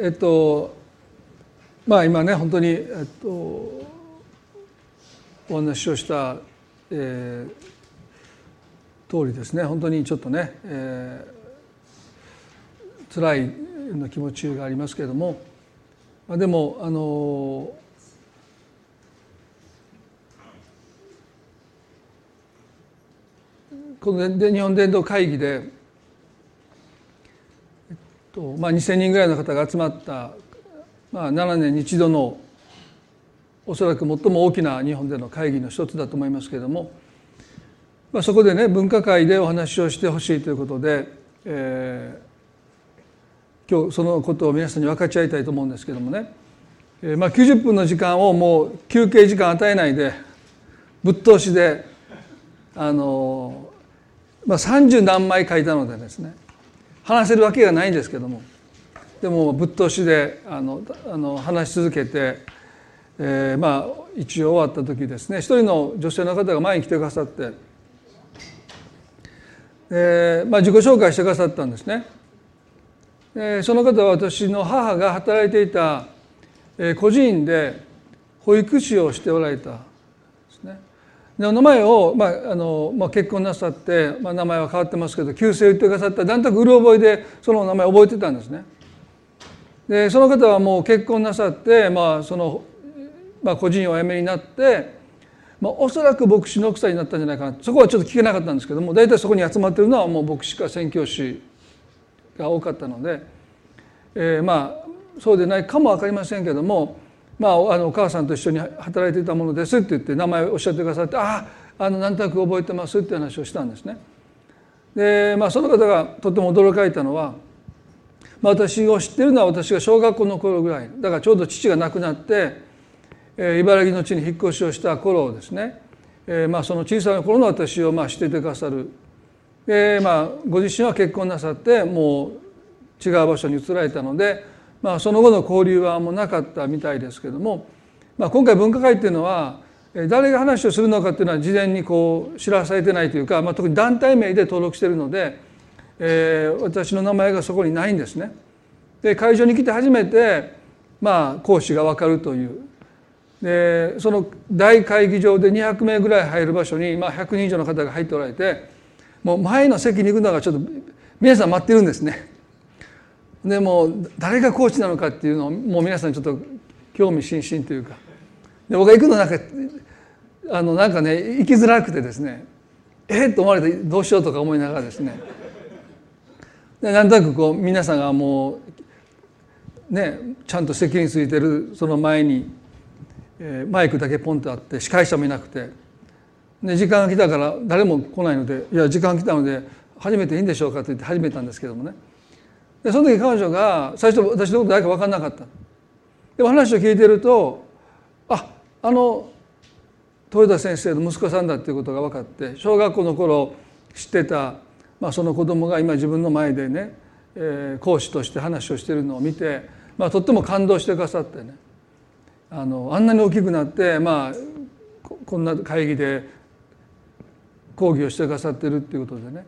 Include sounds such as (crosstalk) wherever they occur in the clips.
えっとまあ今ね本当に、えっと、お話をした、えー、通りですね。本当にちょっとね、えー、辛いな気持ちがありますけれども、まあ、でもあのこの日本伝道会議で、とまあ、2,000人ぐらいの方が集まった、まあ、7年に一度のおそらく最も大きな日本での会議の一つだと思いますけれども、まあ、そこでね分科会でお話をしてほしいということで、えー、今日そのことを皆さんに分かち合いたいと思うんですけどもね、えーまあ、90分の時間をもう休憩時間与えないでぶっ通しであのまあ、30何枚書いたのでですね話せるわけがないんですけども。でもぶっ通しであのあの話し続けて、えー、まあ一応終わった時ですね。一人の女性の方が前に来てくださって、えーまあ、自己紹介してくださったんですね。えー、その方は私の母が働いていた、えー、孤児院で保育士をしておられた。名前を、まああのまあ、結婚なさって、まあ、名前は変わってますけど旧姓を言ってくださったなんとなくうる覚えでその名前を覚えてたんですね。でその方はもう結婚なさって、まあそのまあ、個人をお辞めになって、まあ、おそらく牧師の奥さんになったんじゃないかなそこはちょっと聞けなかったんですけども大体そこに集まってるのはもう牧師か宣教師が多かったので、えー、まあそうでないかも分かりませんけどもまあ、あのお母さんと一緒に働いていたものですって言って名前をおっしゃってくださってあああの何となく覚えてますって話をしたんですね。で、まあ、その方がとても驚かれたのは、まあ、私を知ってるのは私が小学校の頃ぐらいだからちょうど父が亡くなって、えー、茨城の地に引っ越しをした頃ですね、えー、まあその小さな頃の私をまあ知っていてくださるで、まあ、ご自身は結婚なさってもう違う場所に移られたのでまあ、その後の交流はもうなかったみたいですけども、まあ、今回分科会っていうのは誰が話をするのかっていうのは事前にこう知らされてないというか、まあ、特に団体名で登録しているので、えー、私の名前がそこにないんですね。で会場に来て初めて、まあ、講師が分かるというでその大会議場で200名ぐらい入る場所に、まあ、100人以上の方が入っておられてもう前の席に行くのがちょっと皆さん待ってるんですね。でも誰がコーチなのかっていうのをもう皆さんちょっと興味津々というか。で僕が行くのなんかあのなんかね行きづらくてですね。えっ？と思われてどうしようとか思いながらですね。でなんとなくこう皆さんがもうねちゃんと席についてるその前に、えー、マイクだけポンとあって司会者もいなくて。で時間が来たから誰も来ないので「いや時間来たので始めていいんでしょうか」と言って始めたんですけどもね。でその時彼女が最初私のこと誰か分かんなかった。でも話を聞いてるとああの豊田先生の息子さんだっていうことが分かって小学校の頃知ってた、まあ、その子供が今自分の前でね、えー、講師として話をしてるのを見て、まあ、とっても感動してくださってね。あのあんなに大きくなって、まあ、こんな会議で講義をしてくださってるっていうことでね。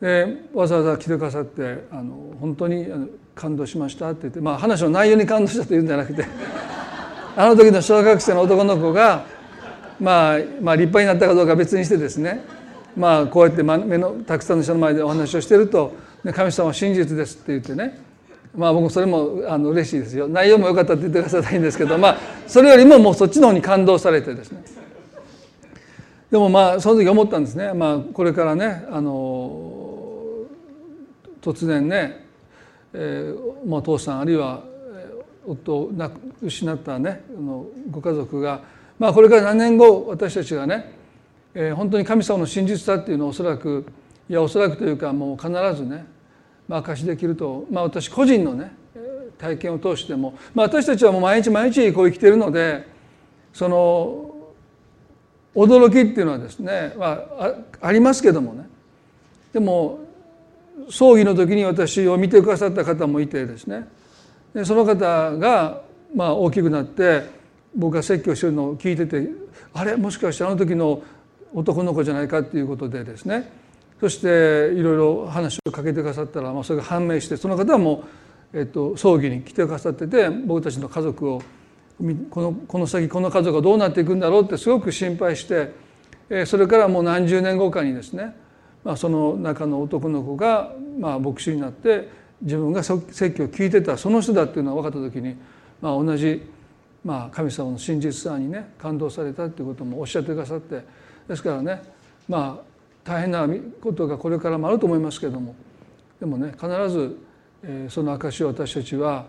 でわざわざ来てくださってあの本当に感動しましたって言って、まあ、話の内容に感動したというんじゃなくて (laughs) あの時の小学生の男の子が、まあ、まあ立派になったかどうか別にしてですね、まあ、こうやって目のたくさんの人の前でお話をしてると「神様は真実です」って言ってねまあ僕それもあの嬉しいですよ。内容も良かったって言ってくださったらいいんですけどまあそれよりももうそっちの方に感動されてですね。でもまあその時思ったんですね、まあ、これからねあの突然ね、えー、もう父さんあるいは夫を失ったねのご家族が、まあ、これから何年後私たちがね、えー、本当に神様の真実さっていうのをおそらくいやおそらくというかもう必ずね、まあ、証しできると、まあ、私個人のね体験を通しても、まあ、私たちはもう毎日毎日こう生きてるのでその驚きっていうのはですね、まあ、ありますけどもね。でも葬儀の時に私を見てくださった方もいてですね。でその方がまあ大きくなって僕が説教してるのを聞いててあれ？もしかしてあの時の男の子じゃないかっていうことでですね。そしていろいろ話をかけてくださったら、まあ、それが判明してその方はもうえっと、葬儀に来てくださってて僕たちの家族をこのこの先この家族がどうなっていくんだろうってすごく心配して、えそれからもう何十年後かにですね、まあ、その中の男の子が、まあ、牧師になって自分が説教を聞いてたその人だっていうのが分かった時に、まあ、同じ、まあ、神様の真実さにね感動されたっていうこともおっしゃってくださってですからねまあ大変なことがこれからもあると思いますけどもでもね必ずその証を私たちは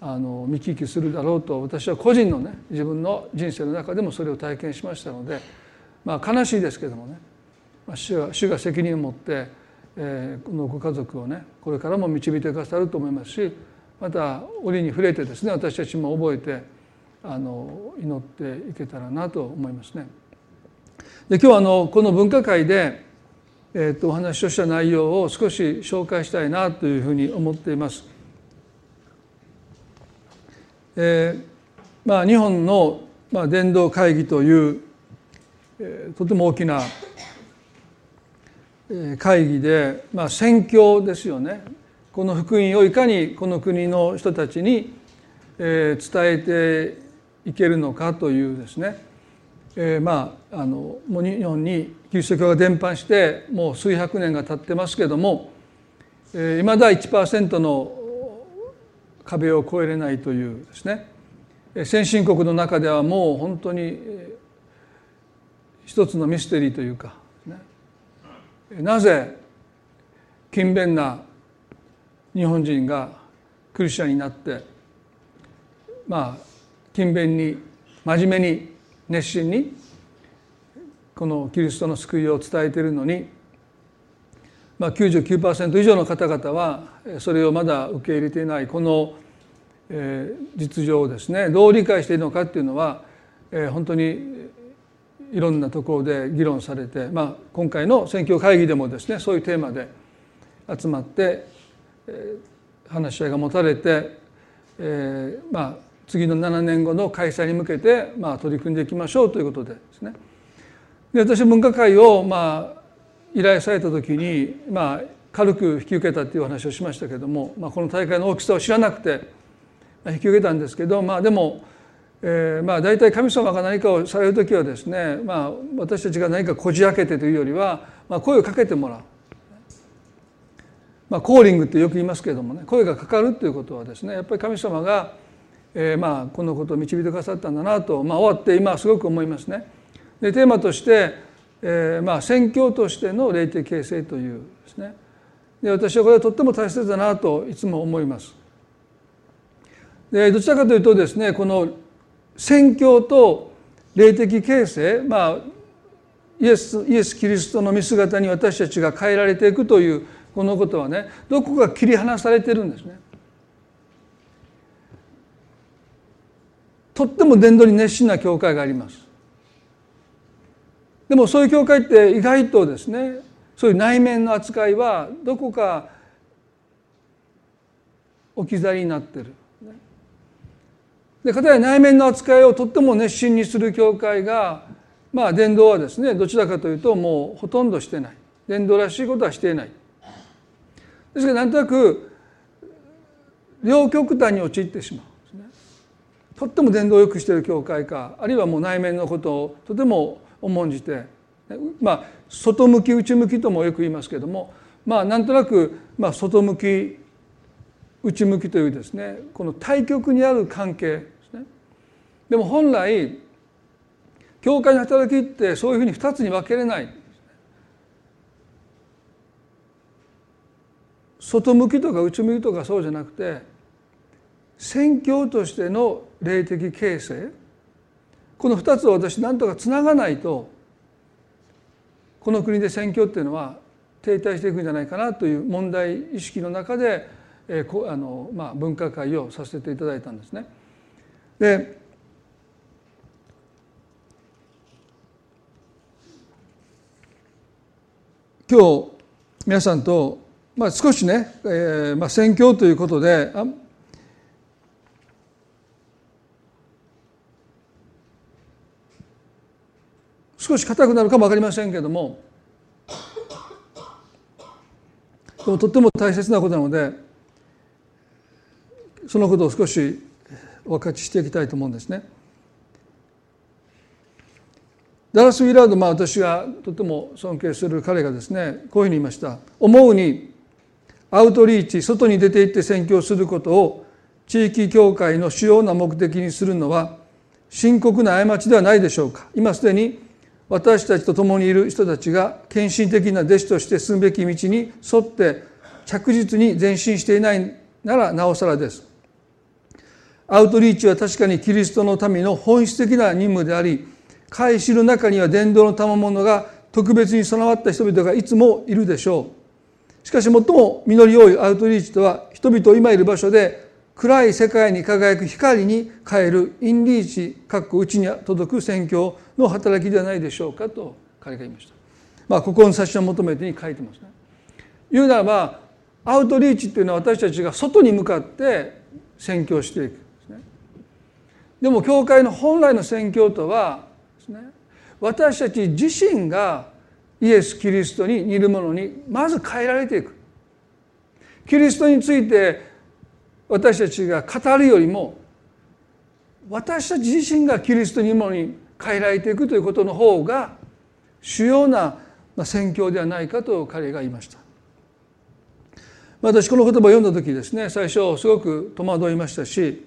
あの見聞きするだろうと私は個人のね自分の人生の中でもそれを体験しましたのでまあ悲しいですけどもね。主が主が責任を持って、えー、このご家族をねこれからも導いてくださると思いますしまた折に触れてですね私たちも覚えてあの祈っていけたらなと思いますね。で今日はあのこの分科会でえー、とお話をした内容を少し紹介したいなというふうに思っています。えーまあ、日本の、まあ、伝道会議という、えー、とても大きな会議で、まあ、宣教ですよね。この福音をいかにこの国の人たちに、伝えていけるのかというですね。えー、まああのもう日本にキリスト教が伝播してもう数百年が経ってますけどもいま、えー、だ1%の壁を越えれないというですね。先進国の中ではもう本当に一つのミステリーというか、なぜ勤勉な日本人がクリスチャンになってまあ勤勉に真面目に熱心にこのキリストの救いを伝えているのに、まあ、99%以上の方々はそれをまだ受け入れていないこの実情をですねどう理解しているのかっていうのは本当にいろんなところで議論されて、まあ、今回の選挙会議でもですねそういうテーマで集まって話し合いが持たれて、えー、まあ次の7年後の開催に向けて、まあ、取り組んでいきましょうということでですね。で私文化会を、まあ、依頼された時に、まあ、軽く引き受けたっていう話をしましたけども、まあ、この大会の大きさを知らなくて引き受けたんですけど、まあ、でも、えー、まあ大体神様が何かをされる時はですね、まあ、私たちが何かこじ開けてというよりは、まあ、声をかけてもらう。まあ、コーリングってよく言いますけれどもね声がかかるっていうことはですねやっぱり神様がえー、まあこのことを導いてくださったんだなと、まあ、終わって今すごく思いますね。でテーマとして、えー、まあ宣教としての霊的形成というですねで私はこれはとっても大切だなといつも思います。でどちらかというとですねこの宣教と霊的形成まあイエスイエス・キリストの見姿に私たちが変えられていくというこのことはねどこか切り離されてるんですね。とっても伝道に熱心な教会がありますでもそういう教会って意外とですねそういう内面の扱いはどこか置き去りになってるでかたや内面の扱いをとっても熱心にする教会がまあ伝道はですねどちらかというともうほとんどしてない。伝道らしいことはしていない。ですからなんとなく両極端に陥ってしまうとっても伝道をよくしている教会かあるいはもう内面のことをとても重んじてまあ外向き内向きともよく言いますけれどもまあなんとなくまあ外向き内向きというですねこの対極にある関係ですね。でも本来教会の働きってそういうふうに二つに分けれない。外向きとか内向きとかそうじゃなくて宣教としての霊的形成この2つを私何とかつながないとこの国で宣教っていうのは停滞していくんじゃないかなという問題意識の中で、えーあのまあ、文化会をさせていただいたんですね。で今日皆さんと、まあ、少しね、えーまあ、宣教ということで少し硬くなるかも分かりませんけれどもでもとっても大切なことなのでそのことを少しお分かちしていきたいと思うんですね。ダラス・ウィラード、まあ、私がとても尊敬する彼がですねこういうふうに言いました「思うにアウトリーチ外に出て行って宣教することを地域教会の主要な目的にするのは深刻な過ちではないでしょうか。今すでに私たちと共にいる人たちが献身的な弟子として進むべき道に沿って着実に前進していないならなおさらです。アウトリーチは確かにキリストの民の本質的な任務であり会知る中には伝道の賜物が特別に備わった人々がいつもいるでしょうしかし最も実り多いアウトリーチとは人々を今いる場所で暗い世界に輝く光に変えるインリーチかっこ内に届く宣教の働きではないでしょうかと彼が言いました。まあここの差しを求めてに書いてますね。言うならばアウトリーチっていうのは私たちが外に向かって宣教していくで。も教会の本来の宣教とはですね私たち自身がイエス・キリストに似るものにまず変えられていく。キリストについて私たちが語るよりも私たち自身がキリストにものに変えられていくということの方が主要な宣教ではないかと彼が言いました。私この言葉を読んだ時ですね最初すごく戸惑いましたし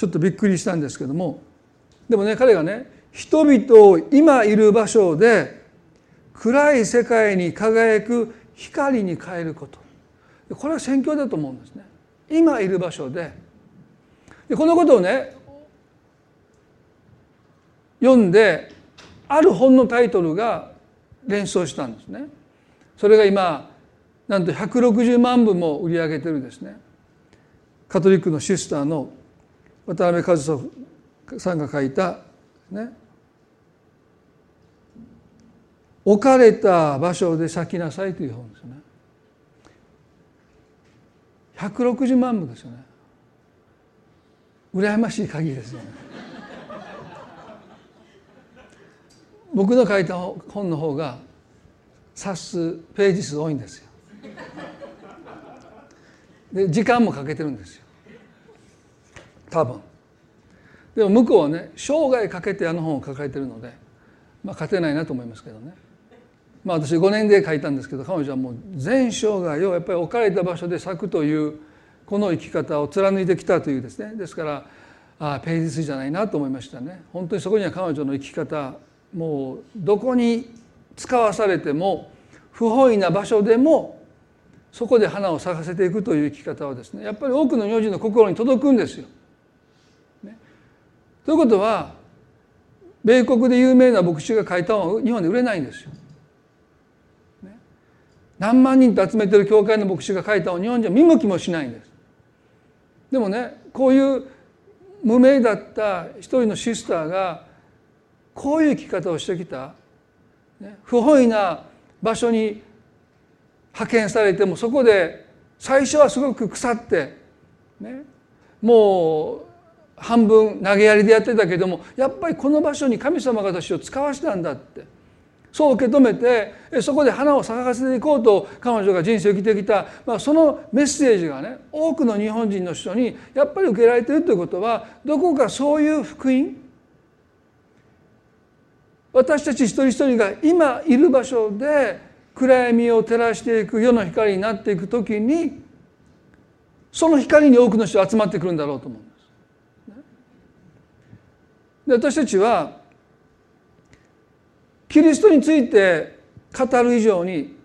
ちょっとびっくりしたんですけどもでもね彼がね人々を今いる場所で暗い世界に輝く光に変えることこれは宣教だと思うんですね。今いる場所ででこのことをね読んである本のタイトルが連想したんですね。それが今なんと160万部も売り上げてるですねカトリックのシスターの渡辺和人さんが書いたね。置かれた場所で咲きなさいという本ですね。160万部ですよね。羨ましい限りですよね。(laughs) 僕の書いた本の方が冊数ページ数多いんですよ。で時間もかけてるんですよ。多分。でも向こうはね生涯かけてあの本を抱えてるのでまあ勝てないなと思いますけどね。まあ、私5年で書いたんですけど彼女はもう全生涯をやっぱり置かれた場所で咲くというこの生き方を貫いてきたというですね。ですからああページ数じゃないなと思いましたね。本当にそこには彼女の生き方もうどこに使わされても不本意な場所でもそこで花を咲かせていくという生き方はですねやっぱり多くの名字の心に届くんですよ。ということは米国で有名な牧師が書いた本は日本で売れないんですよ。何万人と集めてる教会の牧師が書いた本日本じゃ見向きもしないんです。でもねこういう無名だった一人のシスターがこういう生き方をしてきた、不本意な場所に派遣されてもそこで最初はすごく腐って、ね、もう半分投げやりでやってたけどもやっぱりこの場所に神様が私を使わしたんだって。そう受け止めてそこで花を咲かせていこうと彼女が人生を生きてきた、まあ、そのメッセージがね多くの日本人の人にやっぱり受けられてるということはどこかそういう福音？私たち一人一人が今いる場所で暗闇を照らしていく世の光になっていく時にその光に多くの人集まってくるんだろうと思う。で。私たちはキリストについて語る以上に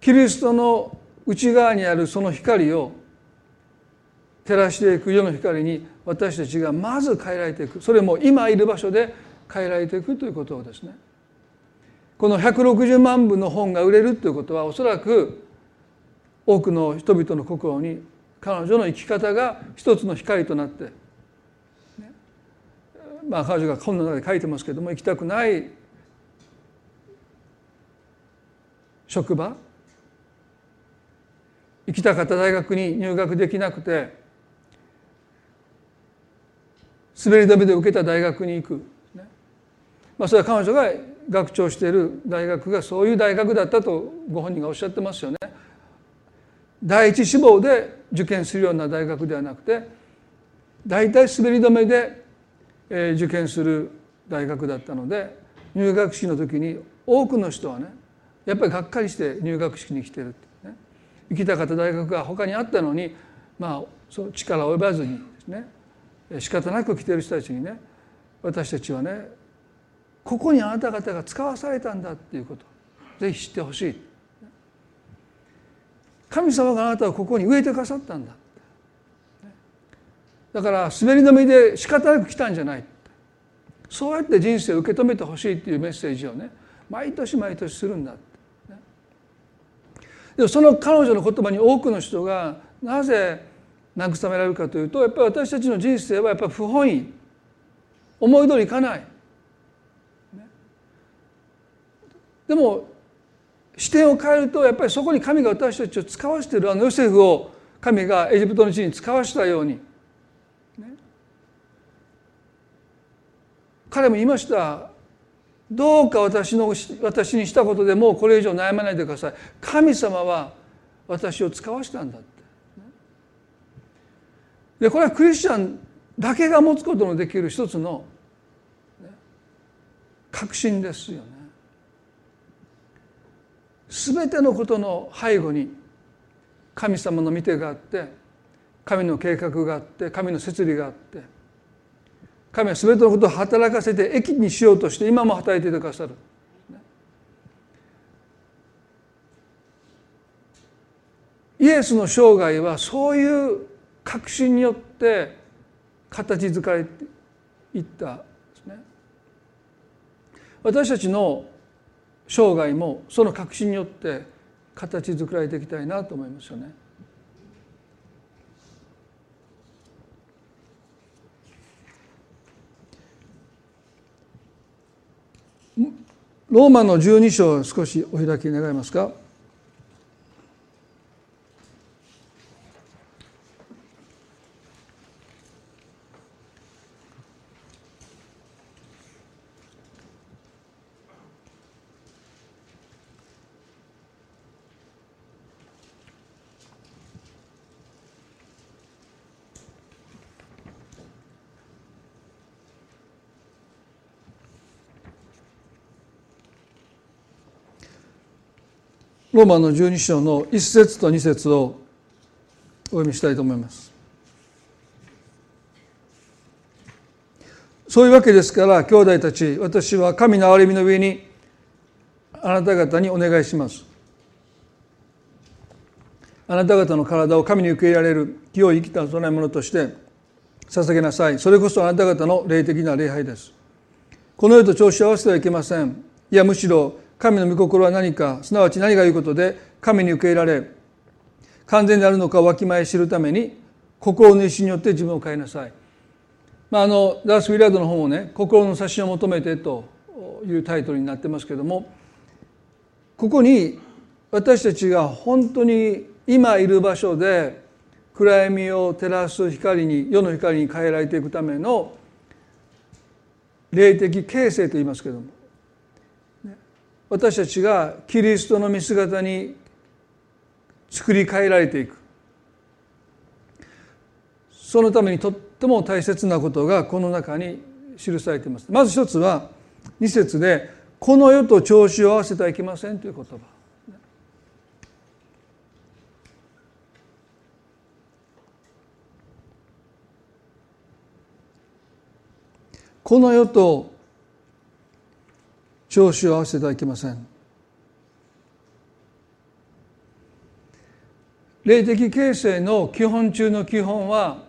キリストの内側にあるその光を照らしていく世の光に私たちがまず変えられていくそれも今いる場所で変えられていくということをですねこの160万部の本が売れるということはおそらく多くの人々の心に彼女の生き方が一つの光となってまあ、彼女が本の中で書いてますけども行きたくない職場？行きたかった大学に入学できなくて滑り止めで受けた大学に行く、まあ、それは彼女が学長している大学がそういう大学だったとご本人がおっしゃってますよね。第一志望で受験するような大学ではなくて大体滑り止めで受験する大学だったので入学式の時に多くの人はねやっぱりがっかりして入学式に来てるってね。行きたかった大学が他にあったのにまあその力を及ばずにですね仕方なく来てる人たちにね私たちはねここにあなた方が使わされたんだっていうことぜひ知ってほしい。神様があなたをここに植えてくださったんだ。だから滑り止めで仕方なく来たんじゃない。そうやって人生を受け止めてほしいっていうメッセージをね毎年毎年するんだでもその彼女の言葉に多くの人がなぜ慰められるかというとやっぱり私たちの人生はやっぱり不本意。思い通りいかない。でも視点を変えるとやっぱりそこに神が私たちを使わせているあのヨセフを神がエジプトの地に使わせたように、彼も言いました。どうか私の私にしたことでもうこれ以上悩まないでください。神様は私を使わせたんだって。でこれはクリスチャンだけが持つことのできる一つの確信ですよね。全てのことの背後に神様の御手があって神の計画があって神の摂理があって神は全てのことを働かせて益にしようとして今も働いていてくださる。イエスの生涯はそういう確信によって形づかれていったですね。私たちの生涯もその確信によって形作られていきたいなと思いますよね。ローマの12章少しお開き願えますか？ローマの12章の1節と2節をお読みしたいと思います。そういうわけですから兄弟たち私は神の憐れみの上にあなた方にお願いします。あなた方の体を神に受け入れられる清い生きた供え物として捧げなさい。それこそあなた方の霊的な礼拝です。この世と調子を合わせてはいけません。いやむしろ神の御心は何かすなわち何がいうことで神に受け入れられ完全であるのかわきまえ知るために心の意志によって自分を変えなさい。まあ、あのダース・ウィラードの本をね「心の指しを求めて」というタイトルになってますけどもここに私たちが本当に今いる場所で暗闇を照らす光に世の光に変えられていくための霊的形成と言いますけども私たちがキリストの見姿に作り変えられていく。そのためにとっても大切なことがこの中に記されています。まず一つは二節で「この世と調子を合わせてはいけません」という言葉。この世と調子を合わせてはいけません。霊的形成の基本中の基本は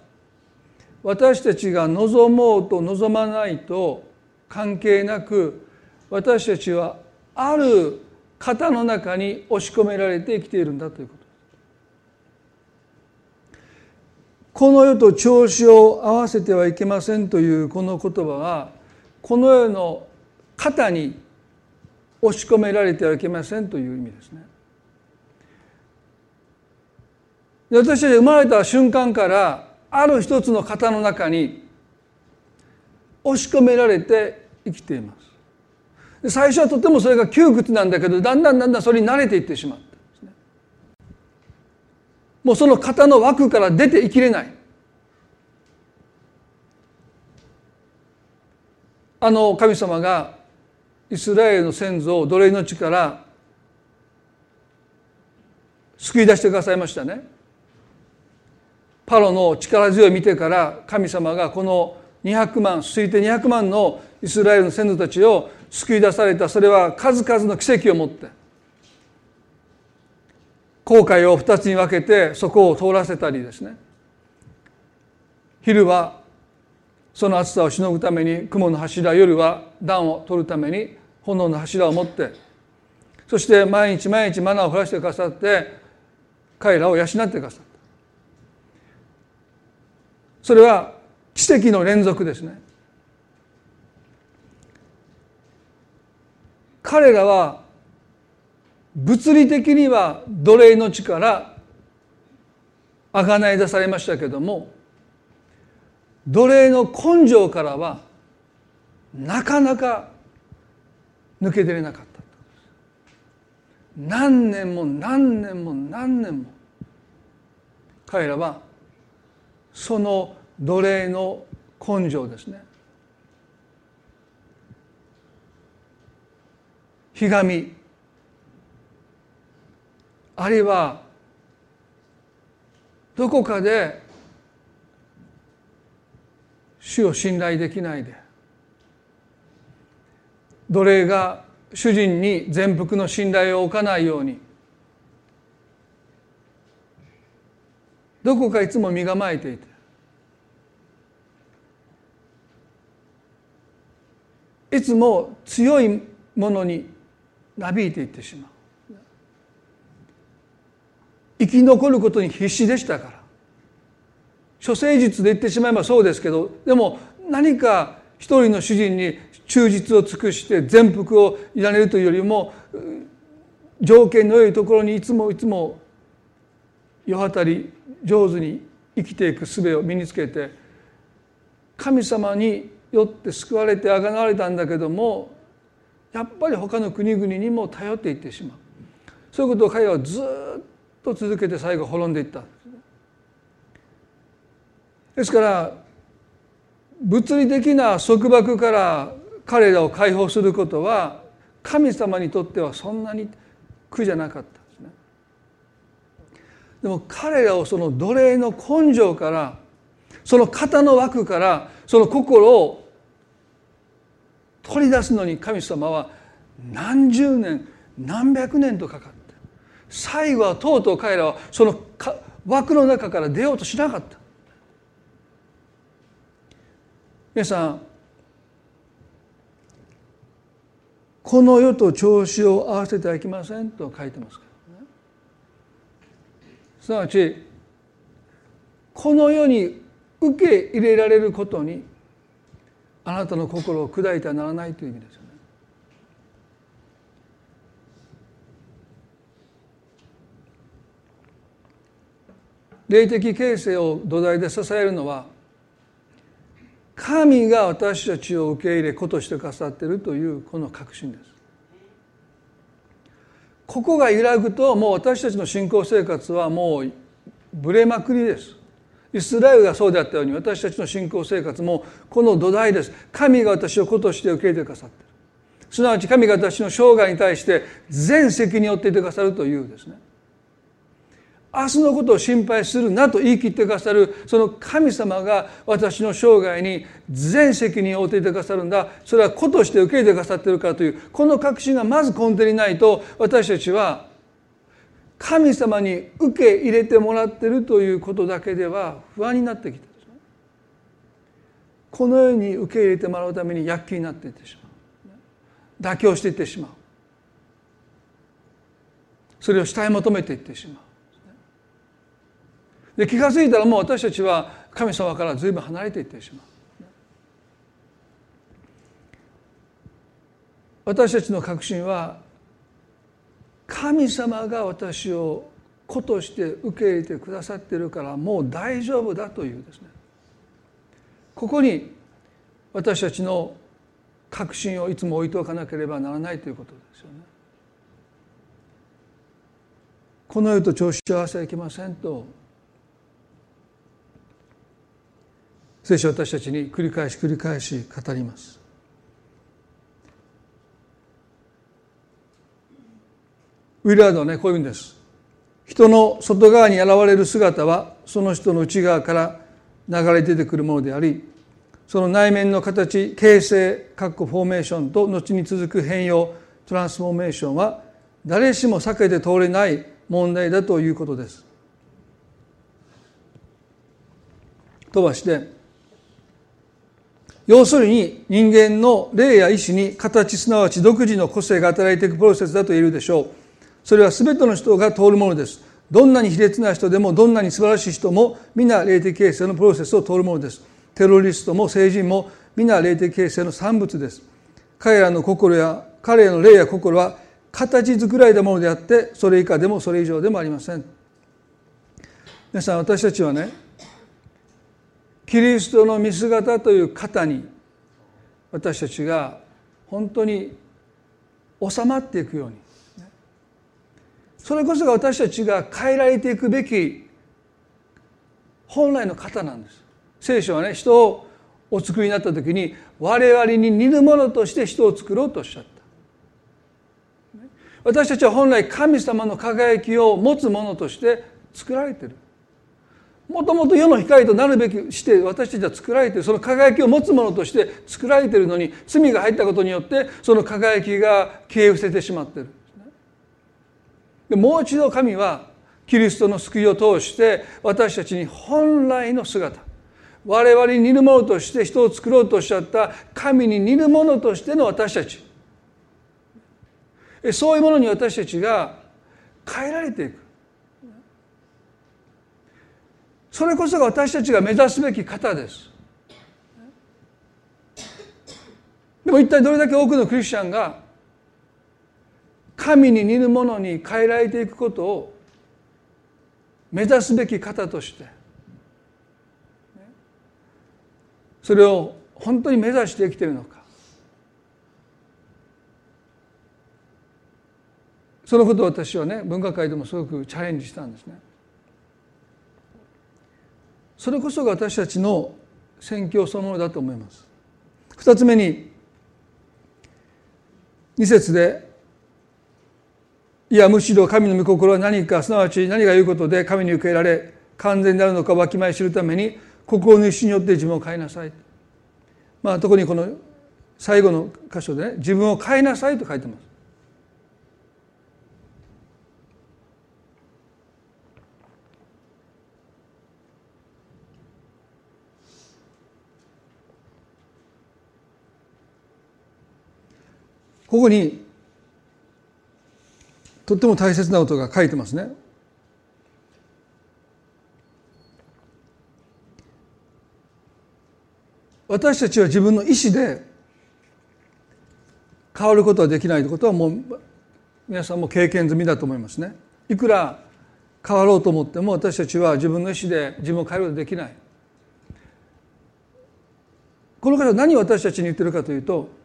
私たちが望もうと望まないと関係なく私たちはある型の中に押し込められて生きているんだということ。この世と調子を合わせてはいけませんというこの言葉はこの世の型に押し込められてはいけませんという意味ですね。私たち生まれた瞬間からある一つの型の中に押し込められて生きています。最初はとてもそれが窮屈なんだけどだんだんだんだんそれに慣れていってしまったんですね。もうその型の枠から出ていきれないあの神様がイスラエルの先祖を奴隷の地から救い出してくださいましたね。パロの力強い見てから神様がこの200万推定200万のイスラエルの先祖たちを救い出された。それは数々の奇跡をもって航海を2つに分けてそこを通らせたりですね。昼はその暑さをしのぐために雲の柱夜は暖を取るために炎の柱を持ってそして毎日毎日マナーを降らしてくださって彼らを養ってくださった。それは奇跡の連続ですね。彼らは物理的には奴隷の地からあがない出されましたけども奴隷の根性からはなかなか抜け出れなかった。何年も何年も何年も彼らはその奴隷の根性ですね。ひがみあるいはどこかで主を信頼できないで奴隷が主人に全幅の信頼を置かないように。どこかいつも身構えていて。いつも強いものになびいていってしまう。生き残ることに必死でしたから。処世術で言ってしまえばそうですけどでも何か一人の主人に忠実を尽くして全幅を委ねるというよりも条件の良いところにいつもいつも世渡り上手に生きていく術を身につけて神様によって救われてあがなわれたんだけどもやっぱり他の国々にも頼っていってしまう。そういうことを彼はずっと続けて最後滅んでいった。ですから物理的な束縛から彼らを解放することは神様にとってはそんなに苦じゃなかったですね。でも彼らをその奴隷の根性からその型の枠からその心を取り出すのに神様は何十年何百年とかかって最後はとうとう彼らはその枠の中から出ようとしなかった皆さんこの世と調子を合わせてはいけませんと書いてますからねすなわちこの世に受け入れられることにあなたの心を砕いてはならないという意味ですよね。霊的形成を土台で支えるのは神が私たちを受け入れ子としてくださっているというこの確信です。ここが揺らぐともう私たちの信仰生活はもうぶれまくりです。イスラエルがそうであったように私たちの信仰生活もこの土台です。神が私を子として受け入れてくださっている。すなわち神が私の生涯に対して全責任を負っていてくださるというですね。明日のことを心配するなと言い切ってくださるその神様が私の生涯に全責任を負っていてくださるんだ。それは子として受け入れてくださってるからというこの確信がまず根底にないと私たちは神様に受け入れてもらってるということだけでは不安になってきてこのように受け入れてもらうために躍起になっていってしまう。妥協していってしまう。それを慕い求めていってしまう。で気が付いたらもう私たちは神様から随分離れていってしまう私たちの確信は神様が私を子として受け入れてくださってるからもう大丈夫だというですねここに私たちの確信をいつも置いておかなければならないということですよね。この世と調子合わせはいけませんと聖書は私たちに繰り返し繰り返し語りますウィラードはねこういうんです人の外側に現れる姿はその人の内側から流れ出てくるものでありその内面の形形成フォーメーションと後に続く変容トランスフォーメーションは誰しも避けて通れない問題だということです。飛ばして要するに人間の霊や意志に形すなわち独自の個性が働いていくプロセスだと言えるでしょう。それは全ての人が通るものです。どんなに卑劣な人でもどんなに素晴らしい人も皆霊的形成のプロセスを通るものです。テロリストも成人も皆霊的形成の産物です。彼らの心や彼らの霊や心は形作られたものであってそれ以下でもそれ以上でもありません。皆さん私たちはねキリストの見姿という型に私たちが本当に収まっていくように。それこそが私たちが変えられていくべき本来の型なんです。聖書はね人をお作りになった時に我々に似るものとして人を作ろうとおっしゃった。私たちは本来神様の輝きを持つものとして作られてる。もともと世の光となるべきして私たちは作られているその輝きを持つものとして作られているのに罪が入ったことによってその輝きが消え失せてしまっている。でもう一度神はキリストの救いを通して私たちに本来の姿我々に似るものとして人を作ろうとおっしゃった神に似るものとしての私たち。そういうものに私たちが変えられていく。それこそが私たちが目指すべき方ですでも一体どれだけ多くのクリスチャンが神に似るものに変えられていくことを目指すべき方としてそれを本当に目指して生きているのかそのことを私はね文化会でもすごくチャレンジしたんですね。それこそが私たちの宣教そのものだと思います。二つ目に二節でいやむしろ神の御心は何かすなわち何が言うことで神に受け入れられ完全であるのかわきまえ知るために心の意志によって自分を変えなさい。まあ特にこの最後の箇所でね自分を変えなさいと書いてます。ここにとっても大切なことが書いてますね。私たちは自分の意思で変わることはできないということはもう皆さんも経験済みだと思いますね。いくら変わろうと思っても私たちは自分の意思で自分を変えることができない。この方は何を私たちに言ってるかというと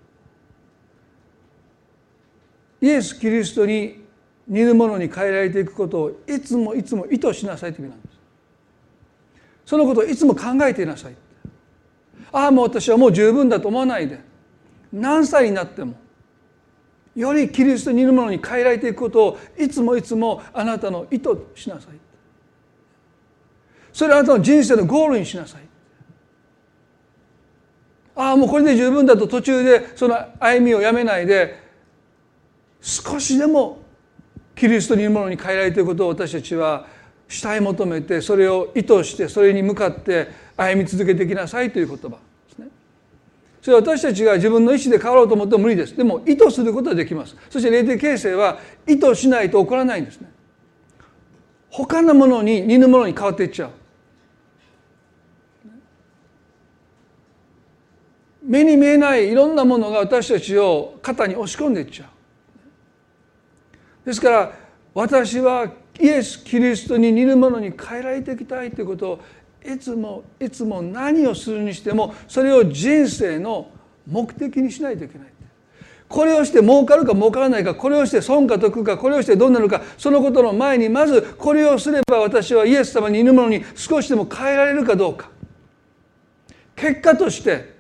イエス・キリストに似るものに変えられていくことをいつもいつも意図しなさいという意味なんです。そのことをいつも考えていなさい。ああもう私はもう十分だと思わないで。何歳になってもよりキリストに似るものに変えられていくことをいつもいつもあなたの意図しなさい。それはあなたの人生のゴールにしなさい。ああもうこれで十分だと途中でその歩みをやめないで少しでもキリストにいるものに変えられていることを私たちは主い求めてそれを意図してそれに向かって歩み続けていきなさいという言葉ですね。それは私たちが自分の意思で変わろうと思っても無理です。でも意図することはできます。そして霊的形成は意図しないと起こらないんですね。他のものに似ぬものに変わっていっちゃう。目に見えないいろんなものが私たちを肩に押し込んでいっちゃう。ですから私はイエス・キリストに似るものに変えられていきたいということをいつもいつも何をするにしてもそれを人生の目的にしないといけない。これをして儲かるか儲からないかこれをして損か得かこれをしてどうなるかそのことの前にまずこれをすれば私はイエス様にいるものに少しでも変えられるかどうか。結果として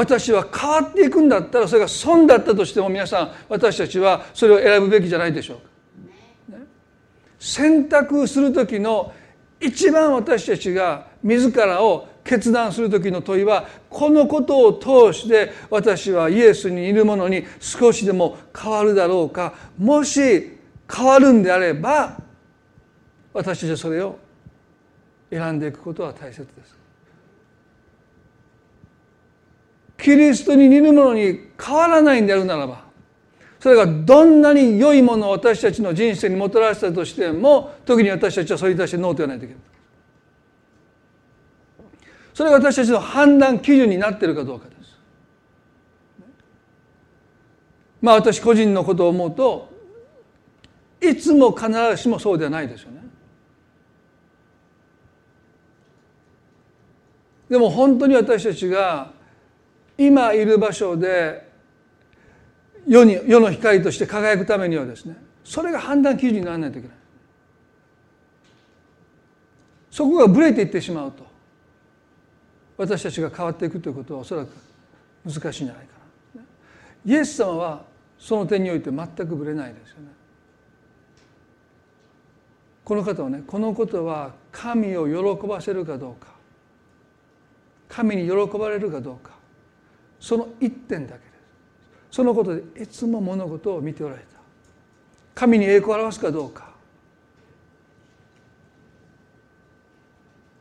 私は変わっていくんだったらそれが損だったとしても皆さん私たちはそれを選ぶべきじゃないでしょうか。ね、選択する時の一番私たちが自らを決断する時の問いはこのことを通して私はイエスにいるものに少しでも変わるだろうかもし変わるんであれば私たちはそれを選んでいくことは大切です。キリストに似るものに変わらないんであるならばそれがどんなに良いものを私たちの人生にもたらしたとしても時に私たちはそれに対してノーと言わないといけない。それが私たちの判断基準になっているかどうかです。まあ私個人のことを思うといつも必ずしもそうではないですよね。でも本当に私たちが今いる場所で世に世の光として輝くためにはですねそれが判断基準にならないといけない。そこがぶれていってしまうと私たちが変わっていくということはおそらく難しいんじゃないかな。イエス様はその点において全くぶれないですよね。この方はねこのことは神を喜ばせるかどうか神に喜ばれるかどうかその一点だけです。そのことでいつも物事を見ておられた。神に栄光を表すかどうか。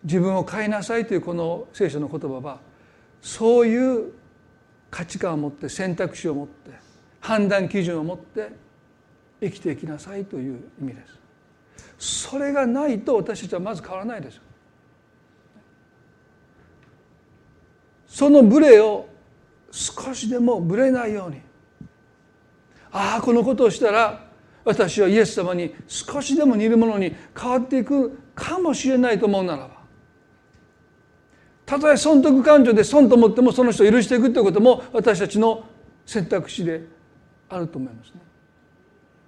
自分を変えなさいというこの聖書の言葉はそういう価値観を持って選択肢を持って判断基準を持って生きていきなさいという意味です。それがないと私たちはまず変わらないですそのブレを少しでもぶれないようにああこのことをしたら私はイエス様に少しでも似るものに変わっていくかもしれないと思うならばたとえ損得感情で損と思ってもその人を許していくということも私たちの選択肢であると思いますね。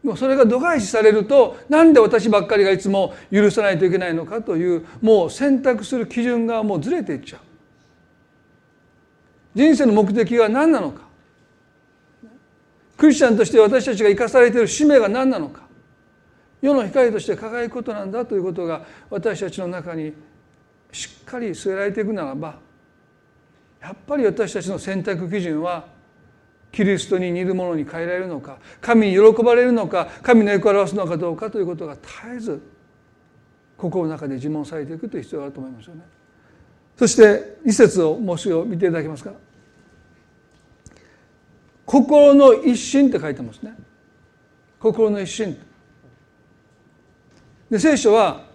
でもそれが度外視されるとなんで私ばっかりがいつも許さないといけないのかというもう選択する基準がもうずれていっちゃう。人生の目的は何なのか？クリスチャンとして私たちが生かされている使命が何なのか？世の光として輝くことなんだということが私たちの中にしっかり据えられていくならばやっぱり私たちの選択基準はキリストに似るものに変えられるのか？神に喜ばれるのか？神の栄光を表すのかどうかということが絶えず心の中で自問されていくという必要があると思いますよね。そして一節をもう一度見ていただけますか。心の一心って書いてますね。心の一心。で聖書は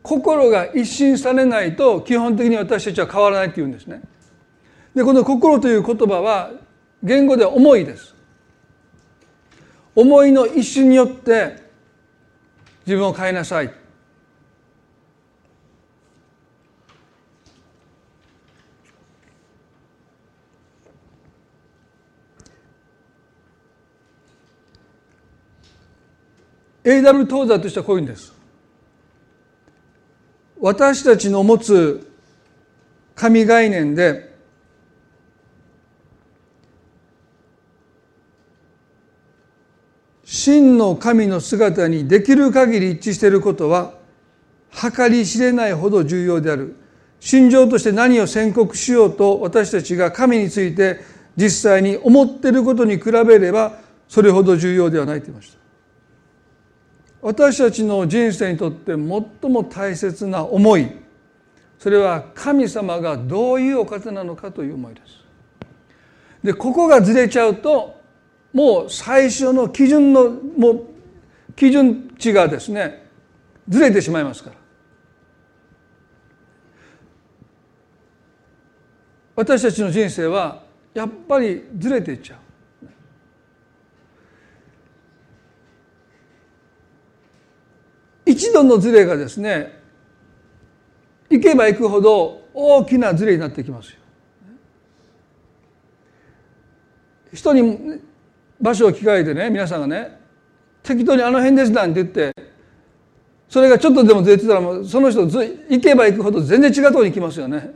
心が一新されないと基本的に私たちは変わらないっていうんですね。でこの心という言葉は言語で思いです。思いの一瞬によって自分を変えなさい。エイダル東西としてはこういうんです。私たちの持つ神概念で真の神の姿にできる限り一致していることは計り知れないほど重要である。心情として何を宣告しようと私たちが神について実際に思っていることに比べればそれほど重要ではないと言いました。私たちの人生にとって最も大切な思いそれは神様がどういうお方なのかという思いです。でここがずれちゃうともう最初の基準のもう基準値がですねずれてしまいますから。私たちの人生はやっぱりずれていっちゃう。一度のズレがですね行けば行くほど大きなズレになってきますよ。人に場所を聞かれてね皆さんがね適当にあの辺ですなんて言ってそれがちょっとでもずれてたらもうその人ず行けば行くほど全然違うところに行きますよね。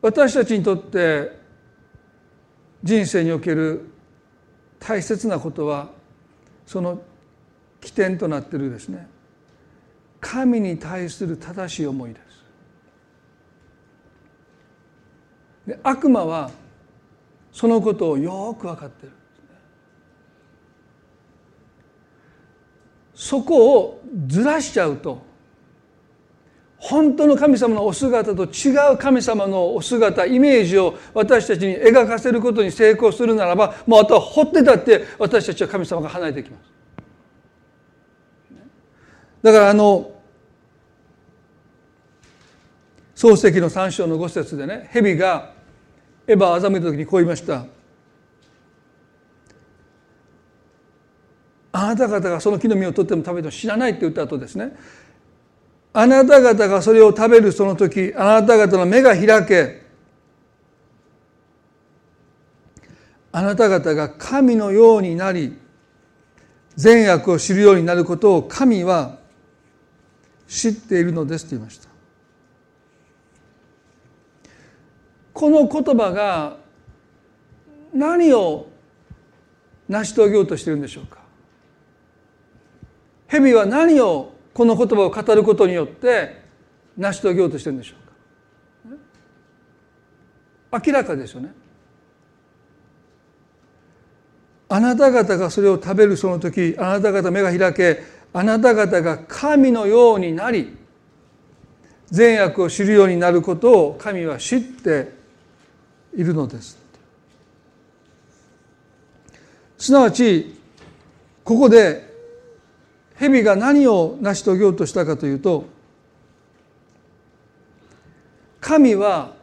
私たちにとって人生における大切なことはその起点となっているですね。神に対する正しい思いです。で悪魔はそのことをよく分かっている。そこをずらしちゃうと本当の神様のお姿と違う神様のお姿イメージを私たちに描かせることに成功するならばもうあとは掘ってたって私たちは神様が離れていきます。だからあの漱石の三章の五節でね蛇がエヴァを欺いた時にこう言いました。あなた方がその木の実を取っても食べても死なないって言った後ですねあなた方がそれを食べるその時あなた方の目が開けあなた方が神のようになり善悪を知るようになることを神は知っているのですと言いました。この言葉が何を成し遂げようとしてるんでしょうか。蛇は何をこの言葉を語ることによって成し遂げようとしてるんでしょうか？明らかですよね。あなた方がそれを食べるその時あなた方目が開けあなた方が神のようになり善悪を知るようになることを神は知っているのですすなわちここで蛇が何を成し遂げようとしたかというと神は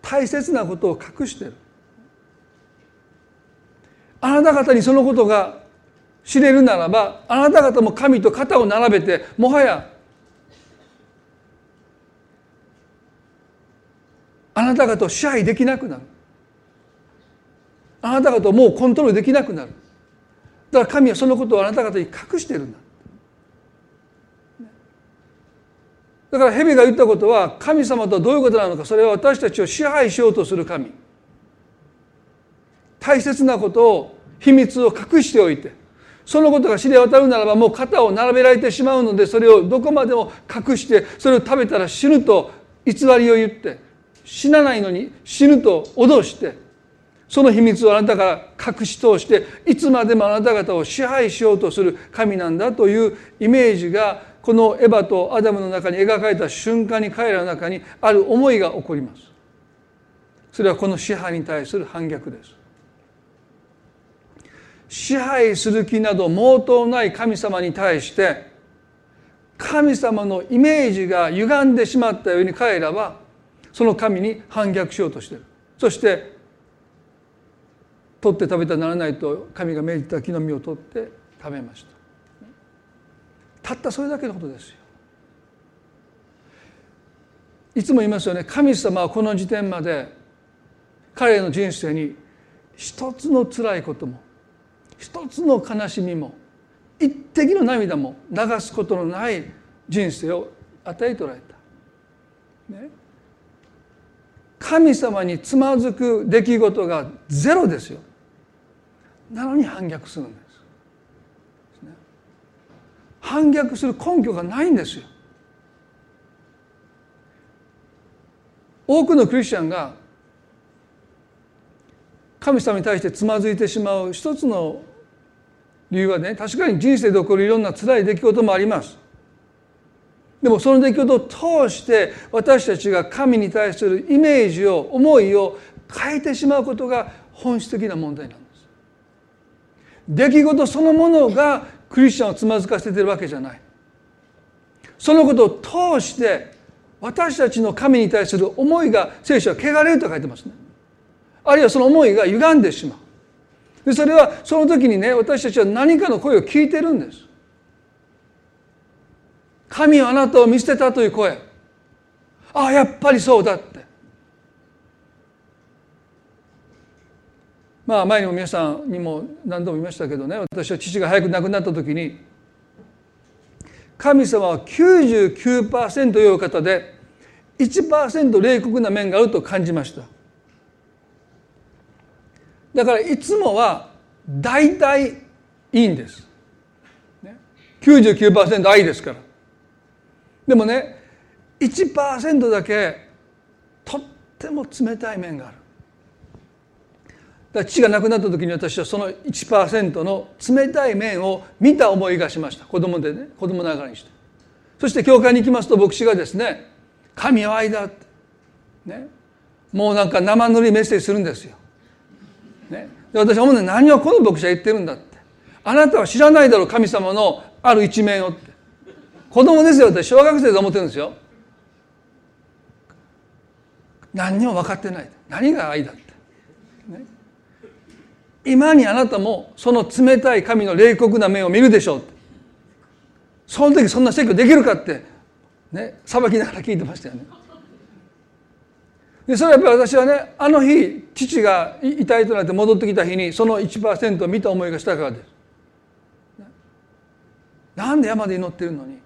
大切なことを隠してる。あなた方にそのことが知れるならばあなた方も神と肩を並べてもはやあなた方を支配できなくなる。あなた方をもうコントロールできなくなる。だから神はそのことをあなた方に隠してるんだ。だから蛇が言ったことは神様とはどういうことなのかそれは私たちを支配しようとする神。大切なことを秘密を隠しておいてそのことが知れ渡るならばもう肩を並べられてしまうのでそれをどこまでも隠してそれを食べたら死ぬと偽りを言って死なないのに死ぬと脅してその秘密をあなたが隠し通していつまでもあなた方を支配しようとする神なんだというイメージがこのエヴァとアダムの中に描かれた瞬間に彼らの中にある思いが起こります。それはこの支配に対する反逆です。支配する気など毛頭ない神様に対して神様のイメージが歪んでしまったように彼らはその神に反逆しようとしている。そして取って食べたらならないと神が命じた木の実を取って食べました。たったそれだけのことですよいつも言いますよね神様はこの時点まで彼の人生に一つの辛いことも一つの悲しみも一滴の涙も流すことのない人生を与えておられた。ね、神様につまずく出来事がゼロですよ。なのに反逆するんです。反逆する根拠がないんですよ。多くのクリスチャンが神様に対してつまずいてしまう一つの理由はね確かに人生で起こるいろんな辛い出来事もあります。でもその出来事を通して私たちが神に対するイメージを思いを変えてしまうことが本質的な問題なんです。出来事そのものがクリスチャンをつまずかせてるわけじゃない。そのことを通して私たちの神に対する思いが聖書は汚れると書いてますね。あるいはその思いが歪んでしまう。でそれはその時にね私たちは何かの声を聞いてるんです。神はあなたを見捨てたという声。ああやっぱりそうだって。まあ前にも皆さんにも何度も言いましたけどね私は父が早く亡くなった時に神様は99%良い方で1%冷酷な面があると感じました。だからいつもは大体いいんです、ね、99%愛ですから。でもね1%だけとっても冷たい面がある。だ父が亡くなった時に私はその1%の冷たい面を見た思いがしました。子供でね子供ながらにして。そして教会に行きますと牧師がですね「神は愛だ」って。ね。もうなんか生塗りメッセージするんですよ。ね、で私は思うね何をこの牧師は言ってるんだって。あなたは知らないだろう神様のある一面をって。子供ですよ私。小学生で思ってるんですよ。何にも分かってない。何が愛だって、今にあなたもその冷たい神の冷酷な面を見るでしょうその時そんな説教できるかって。ね裁きながら聞いてましたよね。でそれはやっぱり私はねあの日父が遺体となって戻ってきた日にその1%を見た思いがしたからです。なんで山で祈ってるのに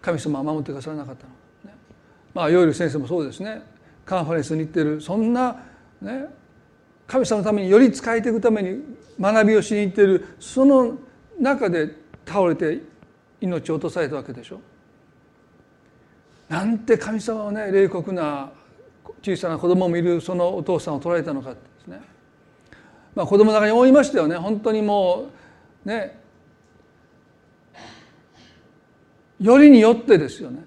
神様は守ってくださらなかったの？まあヨイル先生もそうですね。カンファレンスに行ってるそんなね神様のためにより使えていくために学びをしに行っているその中で倒れて命を落とされたわけでしょ。なんて神様はね冷酷な小さな子供もいるそのお父さんを捉えたのかですね。まあ子供の中に思いましたよね本当にもうねよりによってですよね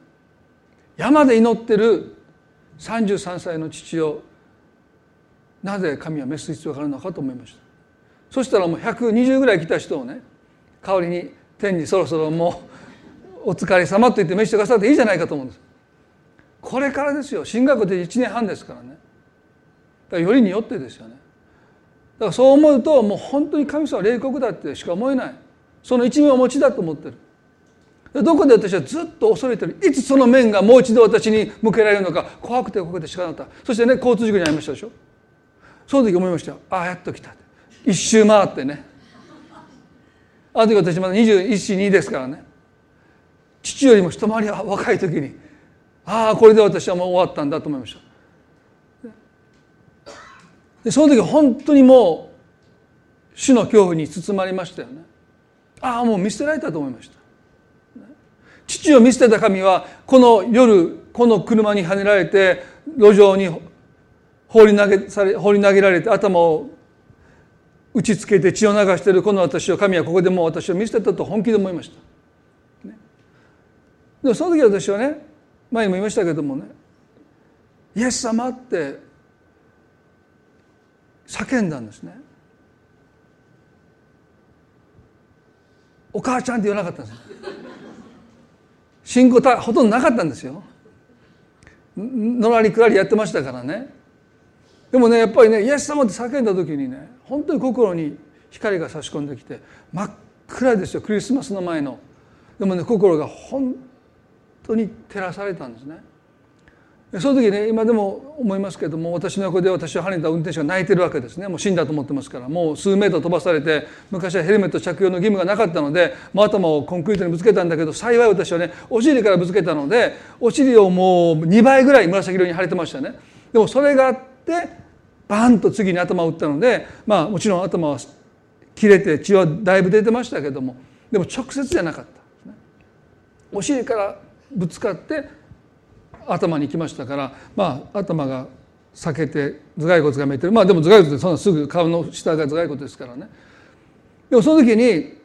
山で祈ってる33歳の父をなぜ神は召す必要があるのかと思いました。そしたらもう120ぐらい来た人をね代わりに天にそろそろもうお疲れ様と言って召してくださっていいじゃないかと思うんです。これからですよ。進学で1年半ですからね。だからよりによってですよね。だからそう思うともう本当に神様は冷酷だってしか思えない。その一面をお持ちだと思ってる。どこで私はずっと恐れてる。いつその面がもう一度私に向けられるのか。怖くて怖くてしかなかった。そしてね交通事故に遭いましたでしょ。その時思いました。ああやっと来た。一周回ってね。あの時私まだ212ですからね。父よりも一回り若い時にああこれで私はもう終わったんだと思いました。でその時本当にもう主の恐怖に包まれましたよね。ああもう見捨てられたと思いました。父を見捨てた神はこの夜この車にはねられて路上に放り投げされ放り投げられて頭を打ちつけて血を流しているこの私を神はここでもう私を見捨てたと本気で思いました。ね、でもその時私はね前にも言いましたけどもねイエス様って叫んだんですね。お母ちゃんって言わなかったんです信仰たほとんどなかったんですよのらりくらりやってましたからねでもねやっぱりねイエス様って叫んだ時にね本当に心に光が差し込んできて真っ暗ですよクリスマスの前の。でもね心が本当に照らされたんですね。その時ね今でも思いますけども私の横で私をはねた運転手が泣いてるわけですね。もう死んだと思ってますからもう数メートル飛ばされて昔はヘルメット着用の義務がなかったのでもう頭をコンクリートにぶつけたんだけど幸い私はねお尻からぶつけたのでお尻をもう2倍ぐらい紫色に腫れてましたね。でもそれがあってバンと次に頭を打ったのでまあもちろん頭は切れて血はだいぶ出てましたけどもでも直接じゃなかった、お尻からぶつかって頭にきましたからまあ頭が裂けて頭蓋骨がめてる。まあでも頭蓋骨ってそんなすぐ顔の下が頭蓋骨ですからね。でもその時に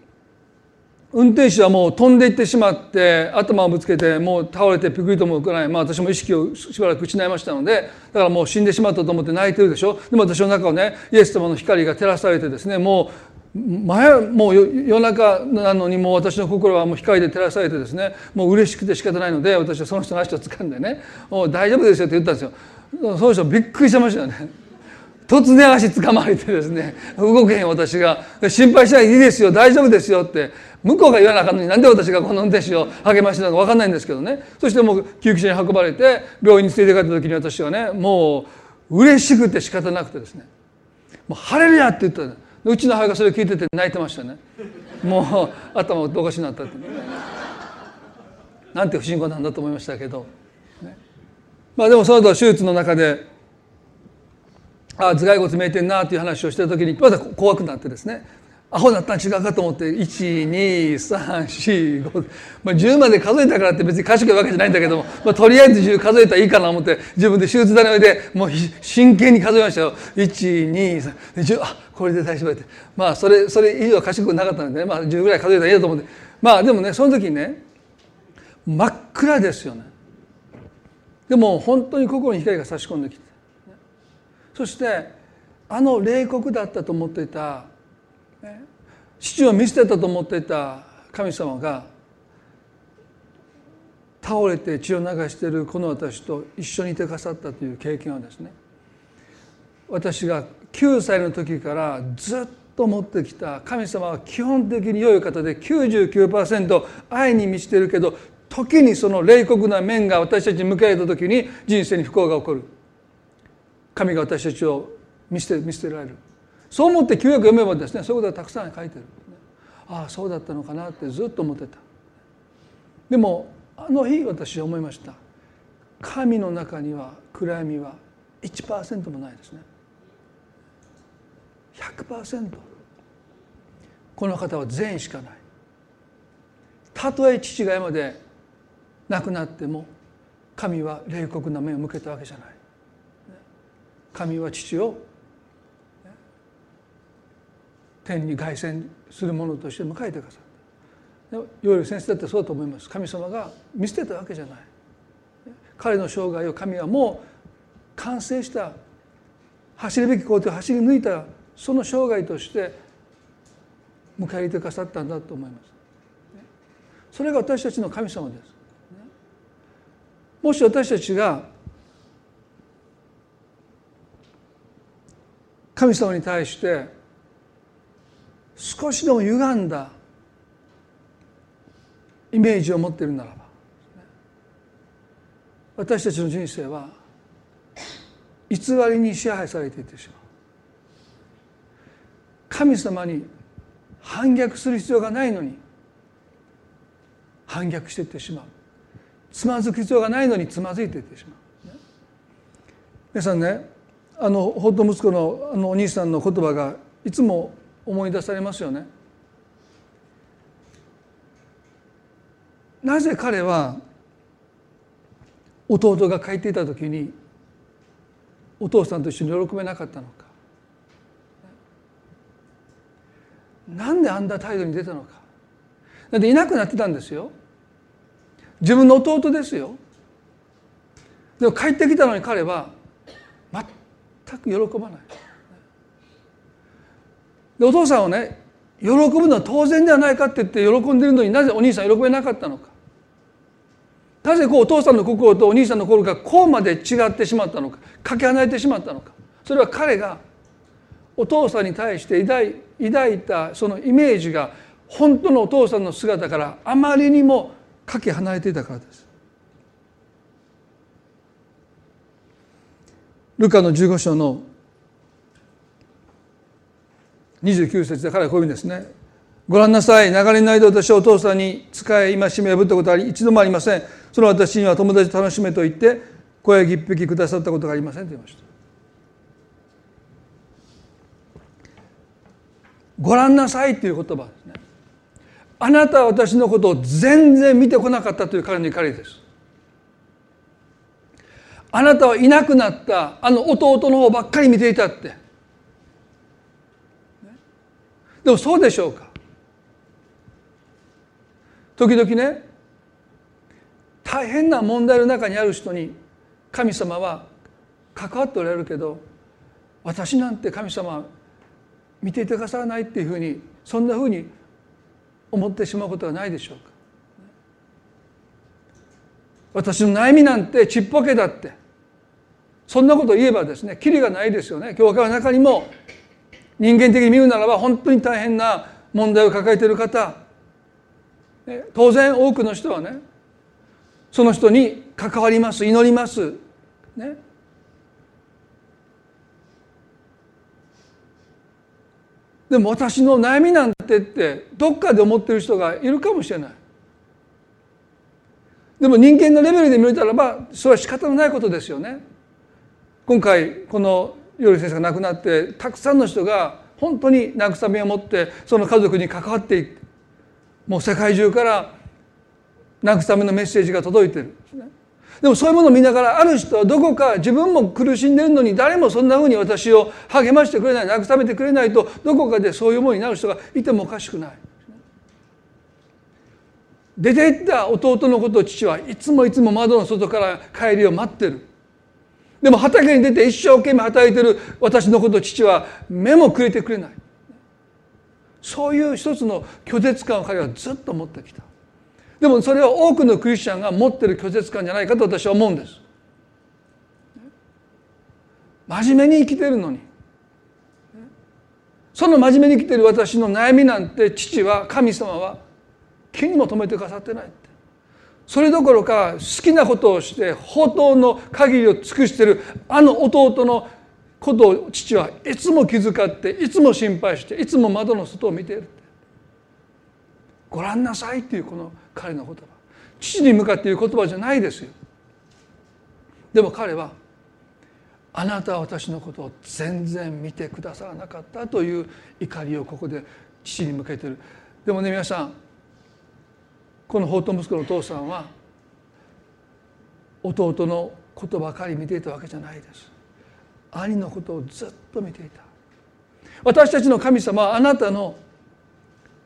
運転手はもう飛んでいってしまって頭をぶつけてもう倒れてピクリとも浮かない、まあ、私も意識をしばらく失いましたのでだからもう死んでしまったと思って泣いてるでしょ。でも私の中をねイエス様の光が照らされてですねもう前もう夜中なのにもう私の心はもう光で照らされてですねもう嬉しくて仕方ないので私はその人の足を掴んでね「大丈夫ですよ」って言ったんですよ。その人びっくりしてましたよね。突然足掴まれてですね動けへん私が「心配しないでいいですよ大丈夫ですよ」って向こうが言わなあかんのになんで私がこの運転手を励ましてたのか分かんないんですけどね。そしてもう救急車に運ばれて病院に連れて帰った時に私はねもう嬉しくて仕方なくてですねもう晴れるやって言ったうちの母がそれ聞いてて泣いてましたね。もう頭おかしになったってなんて不信仰なんだと思いましたけど、まあでもその後手術の中であ頭蓋骨見えてんなっていう話をしてる時にまた怖くなってですね。アホだったん違うかと思って12345、まあ、10まで数えたからって別に賢いわけじゃないんだけども、まあ、とりあえず10数えたらいいかなと思って自分で手術台の上でもう真剣に数えましたよ。12310あこれで大丈夫って。まあそれそれ以上賢くなかったので、ね、まあ、10ぐらい数えたらいいと思って。まあでもねその時にね真っ暗ですよね。でも本当に心に光が差し込んできて。そしてあの冷酷だったと思っていた父を見捨てたと思っていた神様が倒れて血を流しているこの私と一緒にいてくださったという経験はですね私が9歳の時からずっと持ってきた神様は基本的に良い方で99%愛に満ちているけど時にその冷酷な面が私たちに向けられた時に人生に不幸が起こる。神が私たちを見捨て見捨てられる。そう思って旧約読めばですねそういうことがたくさん書いてる。ああそうだったのかなってずっと思ってた。でもあの日私は思いました。神の中には暗闇は1%もないですね。100%この方は善意しかない。たとえ父が山で亡くなっても神は冷酷な目を向けたわけじゃない。神は父を天に凱旋するものとして迎えてくださった。いわゆる先生だってそうだと思います。神様が見捨てたわけじゃない。彼の生涯を神はもう完成した走るべき工程を走り抜いたその生涯として迎え入れてくださったんだと思います。それが私たちの神様です。もし私たちが神様に対して少しでも歪んだイメージを持っているならば私たちの人生は偽りに支配されていってしまう。神様に反逆する必要がないのに反逆していってしまう。つまずく必要がないのにつまずいていってしまう。皆さんねあのホット息子のあのお兄さんの言葉がいつも思い出されますよね。なぜ彼は弟が帰っていた時にお父さんと一緒に喜べなかったのか。なんであんな態度に出たのか。だっていなくなってたんですよ。自分の弟ですよ。でも帰ってきたのに彼はく喜ばない。でお父さんはね喜ぶのは当然ではないかって言って喜んでるのになぜお兄さん喜べなかったのか。なぜこうお父さんの心とお兄さんの心がこうまで違ってしまったのか。かけ離れてしまったのか。それは彼がお父さんに対して抱いたそのイメージが本当のお父さんの姿からあまりにもかけ離れていたからです。ルカの15章の29節で彼はこういう意味ですね。ご覧なさい。流れの間私はお父さんに仕え戒め破ったことは一度もありません。その私には友達楽しめと言って声一匹くださったことがありませんと言いました。ご覧なさいという言葉ですね。あなたは私のことを全然見てこなかったという彼の怒りです。あなたはいなくなった。あの弟の方ばっかり見ていたって。でもそうでしょうか。時々ね大変な問題の中にある人に神様は関わっておられるけど私なんて神様見ていてくださらないっていうふうにそんなふうに思ってしまうことはないでしょうか。私の悩みなんてちっぽけだって。そんなこと言えばですねきりがないですよね。教会の中にも人間的に見るならば本当に大変な問題を抱えている方。当然多くの人はねその人に関わります祈ります。ね。でも私の悩みなんてってどっかで思ってる人がいるかもしれない。でも人間のレベルで見れたらばそれは仕方のないことですよね。今回この頼先生が亡くなってたくさんの人が本当に慰めを持ってその家族に関わっていく。もう世界中から慰めのメッセージが届いてるでもそういうものを見ながらある人はどこか自分も苦しんでるのに誰もそんなふうに私を励ましてくれない慰めてくれないとどこかでそういう思いになる人がいてもおかしくない。出て行った弟のことを父はいつもいつも窓の外から帰りを待ってる。でも畑に出て一生懸命働いてる私のこと父は目もくれてくれない。そういう一つの拒絶感を彼はずっと持ってきた。でもそれは多くのクリスチャンが持ってる拒絶感じゃないかと私は思うんです。真面目に生きてるのに。その真面目に生きてる私の悩みなんて父は神様は気にも留めてくださってない。それどころか好きなことをして宝刀の限りを尽くしているあの弟のことを父はいつも気遣っていつも心配していつも窓の外を見ている。ご覧なさいっていうこの彼の言葉父に向かって言う言葉じゃないですよ。でも彼はあなたは私のことを全然見てくださらなかったという怒りをここで父に向けてる。でもね皆さんこの法と息子のお父さんは弟のことばかり見ていたわけじゃないです。兄のことをずっと見ていた。私たちの神様はあなたの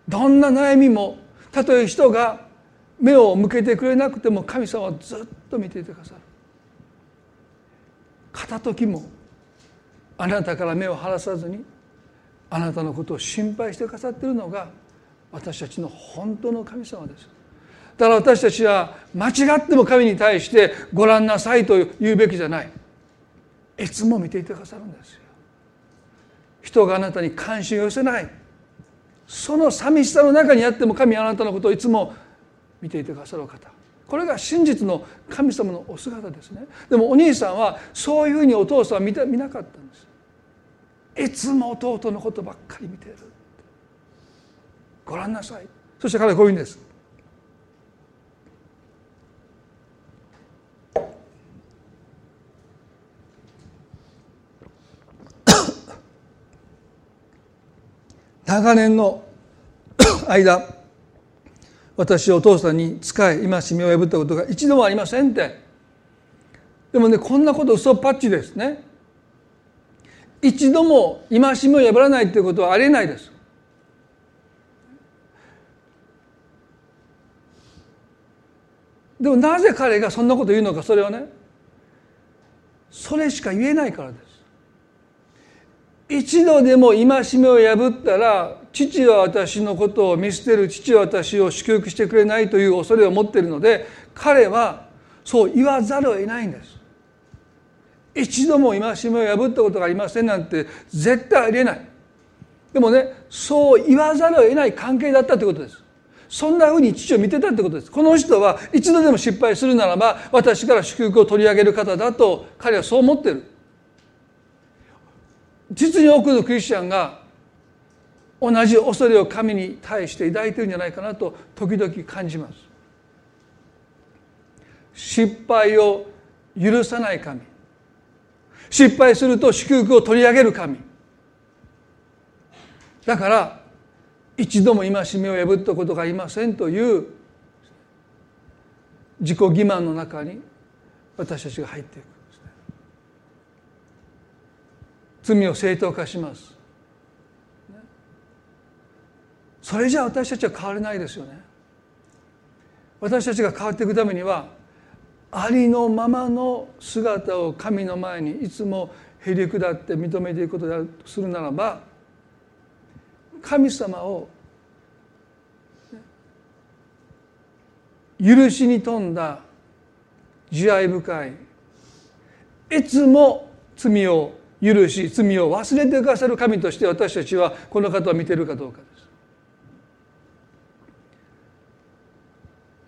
どんな悩みもたとえ人が目を向けてくれなくても神様はずっと見ていてくださる。片時もあなたから目を離さずにあなたのことを心配してくださっているのが私たちの本当の神様です。だから私たちは間違っても神に対してご覧なさいと言うべきじゃない。いつも見ていてくださるんですよ。人があなたに関心を寄せない。その寂しさの中にあっても神あなたのことをいつも見ていてくださる方。これが真実の神様のお姿ですね。でもお兄さんはそういうふうにお父さんは見た見なかったんです。いつも弟のことばっかり見ている。ご覧なさい。そして彼はこういうんです。長年の (coughs) 間私お父さんに仕え戒めを破ったことが一度もありませんって。でもねこんなこと嘘っぱっちですね。一度も戒めを破らないっていうことはありえないです。でもなぜ彼がそんなこと言うのかそれはねそれしか言えないからです。一度でも戒めを破ったら父は私のことを見捨てる父は私を祝福してくれないという恐れを持っているので彼はそう言わざるを得ないんです。一度も戒めを破ったことがありませんなんて絶対ありえない。でもねそう言わざるを得ない関係だったということです。そんなふうに父を見てたってことです。この人は一度でも失敗するならば私から祝福を取り上げる方だと彼はそう思ってる。実に多くのクリスチャンが同じ恐れを神に対して抱いてるんじゃないかなと時々感じます。失敗を許さない神。失敗すると祝福を取り上げる神。だから一度も戒めを破ったことがありませんという自己欺瞞の中に私たちが入っていく。罪を正当化します。それじゃ私たちは変われないですよね。私たちが変わっていくためにはありのままの姿を神の前にいつもへり下って認めていくことであるとするならば神様を許しに富んだ慈愛深いいつも罪を許し罪を忘れてくださる神として私たちはこの方を見てるかどうかです。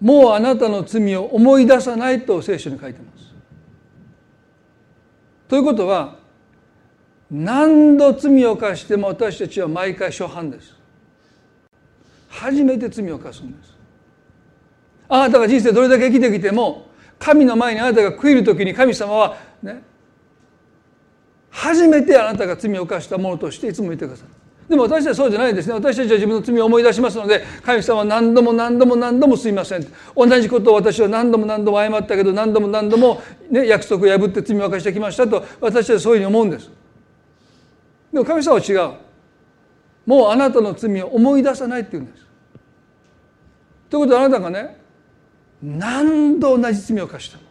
もうあなたの罪を思い出さないと聖書に書いてます。ということは何度罪を犯しても私たちは毎回初犯です初めて罪を犯すんですあなたが人生どれだけ生きてきても神の前にあなたが悔いる時に神様はね初めてあなたが罪を犯したものとしていつも言ってくださるでも私たちはそうじゃないですね。私たちは自分の罪を思い出しますので神様は何度も何度も何度もすいません。同じことを私は何度も何度も謝ったけど何度も何度も、ね、約束を破って罪を犯してきましたと私たちはそういうふうに思うんです。でも神様は違う。もうあなたの罪を思い出さないって言うんです。ということであなたがね何度同じ罪を犯しても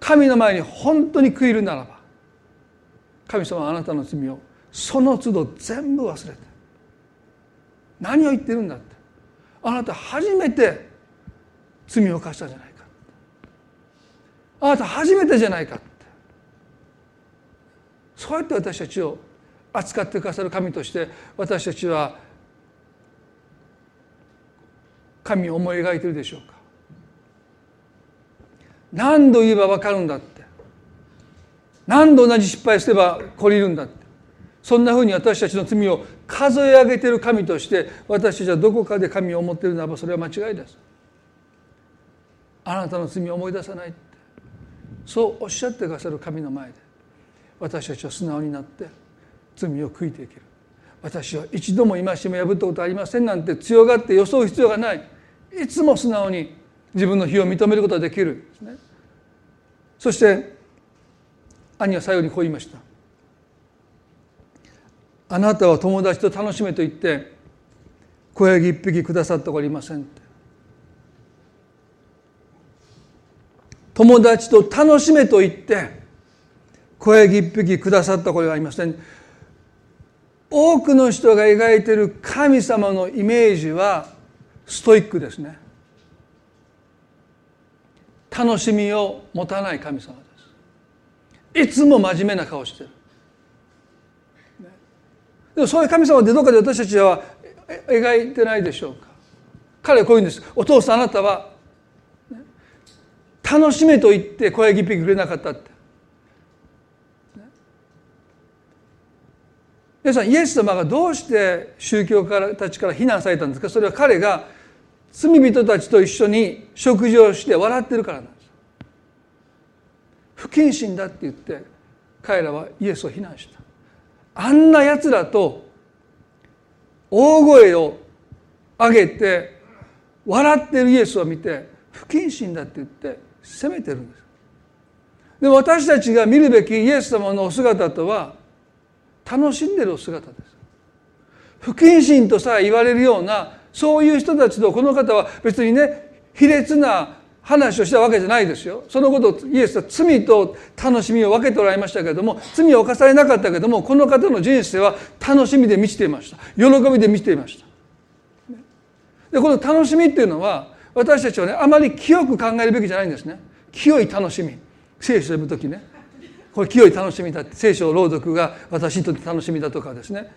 神の前に本当に悔いるならば神様はあなたの罪をその都度全部忘れて何を言ってるんだってあなた初めて罪を犯したじゃないかあなた初めてじゃないかってそうやって私たちを扱ってくださる神として私たちは神を思い描いてるでしょうか。何度言えば分かるんだって何度同じ失敗すれば懲りるんだって。そんなふうに私たちの罪を数え上げている神として私たちはどこかで神を思っているならばそれは間違いです。あなたの罪を思い出さないって。そうおっしゃってくださる神の前で私たちは素直になって罪を悔いていける。私は一度も戒め破ったことありませんなんて強がって装う必要がない。いつも素直に自分の非を認めることができる。ですね。そして兄は最後にこう言いました。あなたは友達と楽しめと言って小ヤギ一匹くださっておりません友達と楽しめと言って小ヤギ一匹くださったことがありません。多くの人が描いている神様のイメージはストイックですね。楽しみを持たない神様。いつも真面目な顔してる。でもそういう神様ってどこかで私たちは描いてないでしょうか。彼はこう言うんです。お父さんあなたは楽しめと言って小ヤギ一匹くれなかったって。皆さんイエス様がどうして宗教家たちから非難されたんですか。それは彼が罪人たちと一緒に食事をして笑ってるからなんです不謹慎だって言って彼らはイエスを非難した。あんなやつらと大声を上げて笑ってるイエスを見て不謹慎だって言って責めてるんです。で私たちが見るべきイエス様のお姿とは楽しんでるお姿です。不謹慎とさえ言われるようなそういう人たちとこの方は別にね卑劣な話をしたわけじゃないですよ。そのことをイエスは罪と楽しみを分けておられましたけれども罪を犯されなかったけれどもこの方の人生は楽しみで満ちていました。喜びで満ちていました。でこの楽しみっていうのは私たちはねあまり清く考えるべきじゃないんですね。清い楽しみ。聖書を読む時ね。これ清い楽しみだって聖書朗読が私にとって楽しみだとかですね。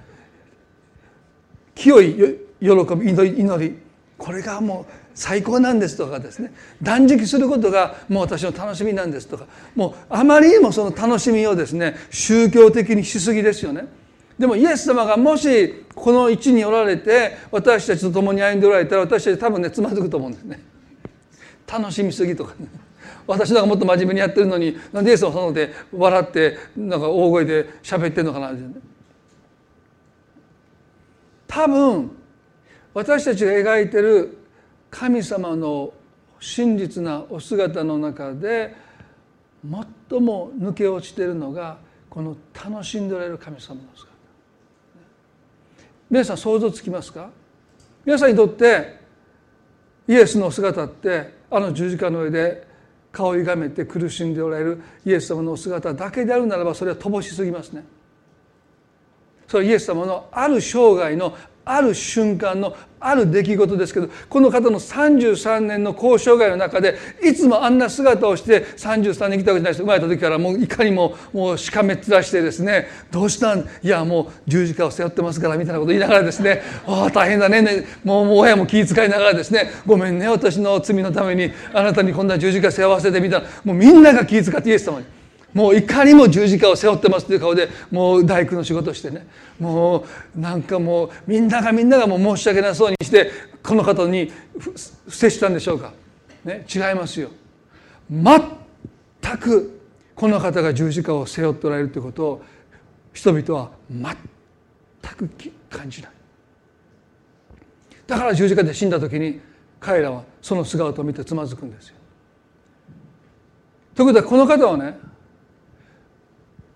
清い喜び祈り祈り。これがもう最高なんですとかですね断食することがもう私の楽しみなんですとかもうあまりにもその楽しみをですね宗教的にしすぎですよね。でもイエス様がもしこの位置におられて私たちと共に歩んでおられたら私たち多分ねつまずくと思うんですね。楽しみすぎとか、ね、私なんかもっと真面目にやってるのになんでイエス様そので笑ってなんか大声で喋ってるのかなって、ね、多分私たちが描いてる神様の真実なお姿の中で最も抜け落ちているのがこの楽しんでおられる神様の姿。皆さん想像つきますか？皆さんにとってイエスの姿ってあの十字架の上で顔をゆがめて苦しんでおられるイエス様のお姿だけであるならばそれは乏しすぎますね。それはイエス様のある生涯のある瞬間のある出来事ですけどこの方の33年の交渉外の中でいつもあんな姿をして33年来たわけじゃないです生まれた時からもういかにももうしかめっ面してですねどうしたん？いやもう十字架を背負ってますからみたいなこと言いながらですねああ大変だねもうもう親も気遣いながらですねごめんね私の罪のためにあなたにこんな十字架背負わせてみたいなもうみんなが気遣ってイエス様に。もういかにも十字架を背負ってますという顔でもう大工の仕事してね。もうなんかもうみんながみんながもう申し訳なそうにしてこの方に接したんでしょうか、ね、違いますよ。全くこの方が十字架を背負っておられるということを人々は全く感じない。だから十字架で死んだ時に彼らはその姿を見てつまずくんですよ。ということはこの方はね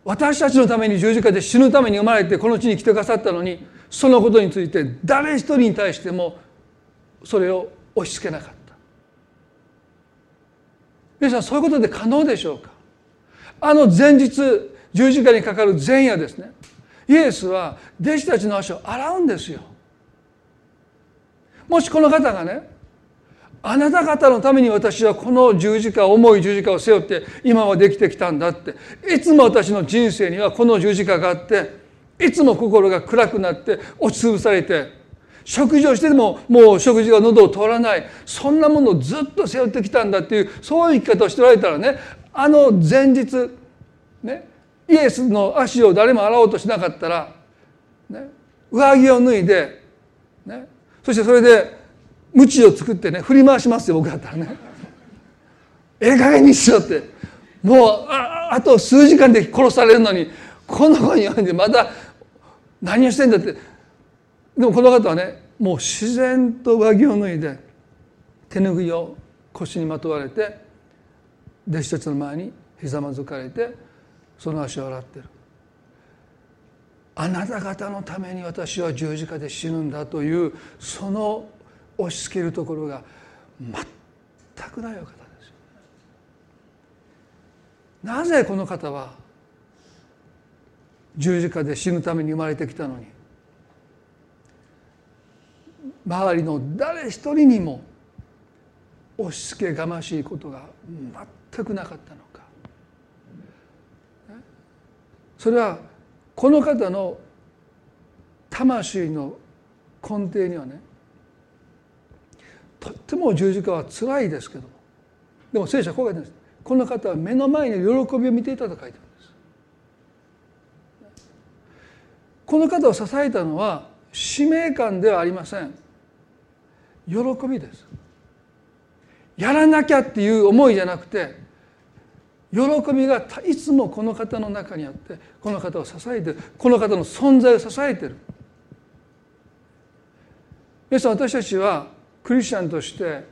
私たちのために十字架で死ぬために生まれてこの地に来てくださったのにそのことについて誰一人に対してもそれを押し付けなかった。皆さんそういうことで可能でしょうか？あの前日十字架にかかる前夜ですね。イエスは弟子たちの足を洗うんですよ。もしこの方がねあなた方のために私はこの十字架重い十字架を背負って今はできてきたんだって。いつも私の人生にはこの十字架があっていつも心が暗くなって押しつぶされて食事をしてでももう食事が喉を通らない。そんなものをずっと背負ってきたんだっていうそういう生き方をしておられたらねあの前日ねイエスの足を誰も洗おうとしなかったら、ね、上着を脱いで、ね、そしてそれで鞭を作ってね振り回しますよ僕だったらね。(laughs) ええ加減にしようって。もうああと数時間で殺されるのにこの子に読んでまた何をしてんだって。でもこの方はねもう自然と上着を脱いで手ぬぐいを腰にまとわれて弟子たちの前にひざまずかれてその足を洗ってる。あなた方のために私は十字架で死ぬんだというその押し付けるところが全くないお方です。なぜこの方は十字架で死ぬために生まれてきたのに周りの誰一人にも押し付けがましいことが全くなかったのかそれはこの方の魂の根底にはねとっても十字架はつらいですけども。でも聖書はこう書いてるんです。この方は目の前に喜びを見ていたと書いてるんです。この方を支えたのは使命感ではありません。喜びです。やらなきゃっていう思いじゃなくて喜びがいつもこの方の中にあってこの方を支えてる。この方の存在を支えてる。皆さん私たちはクリスチャンとして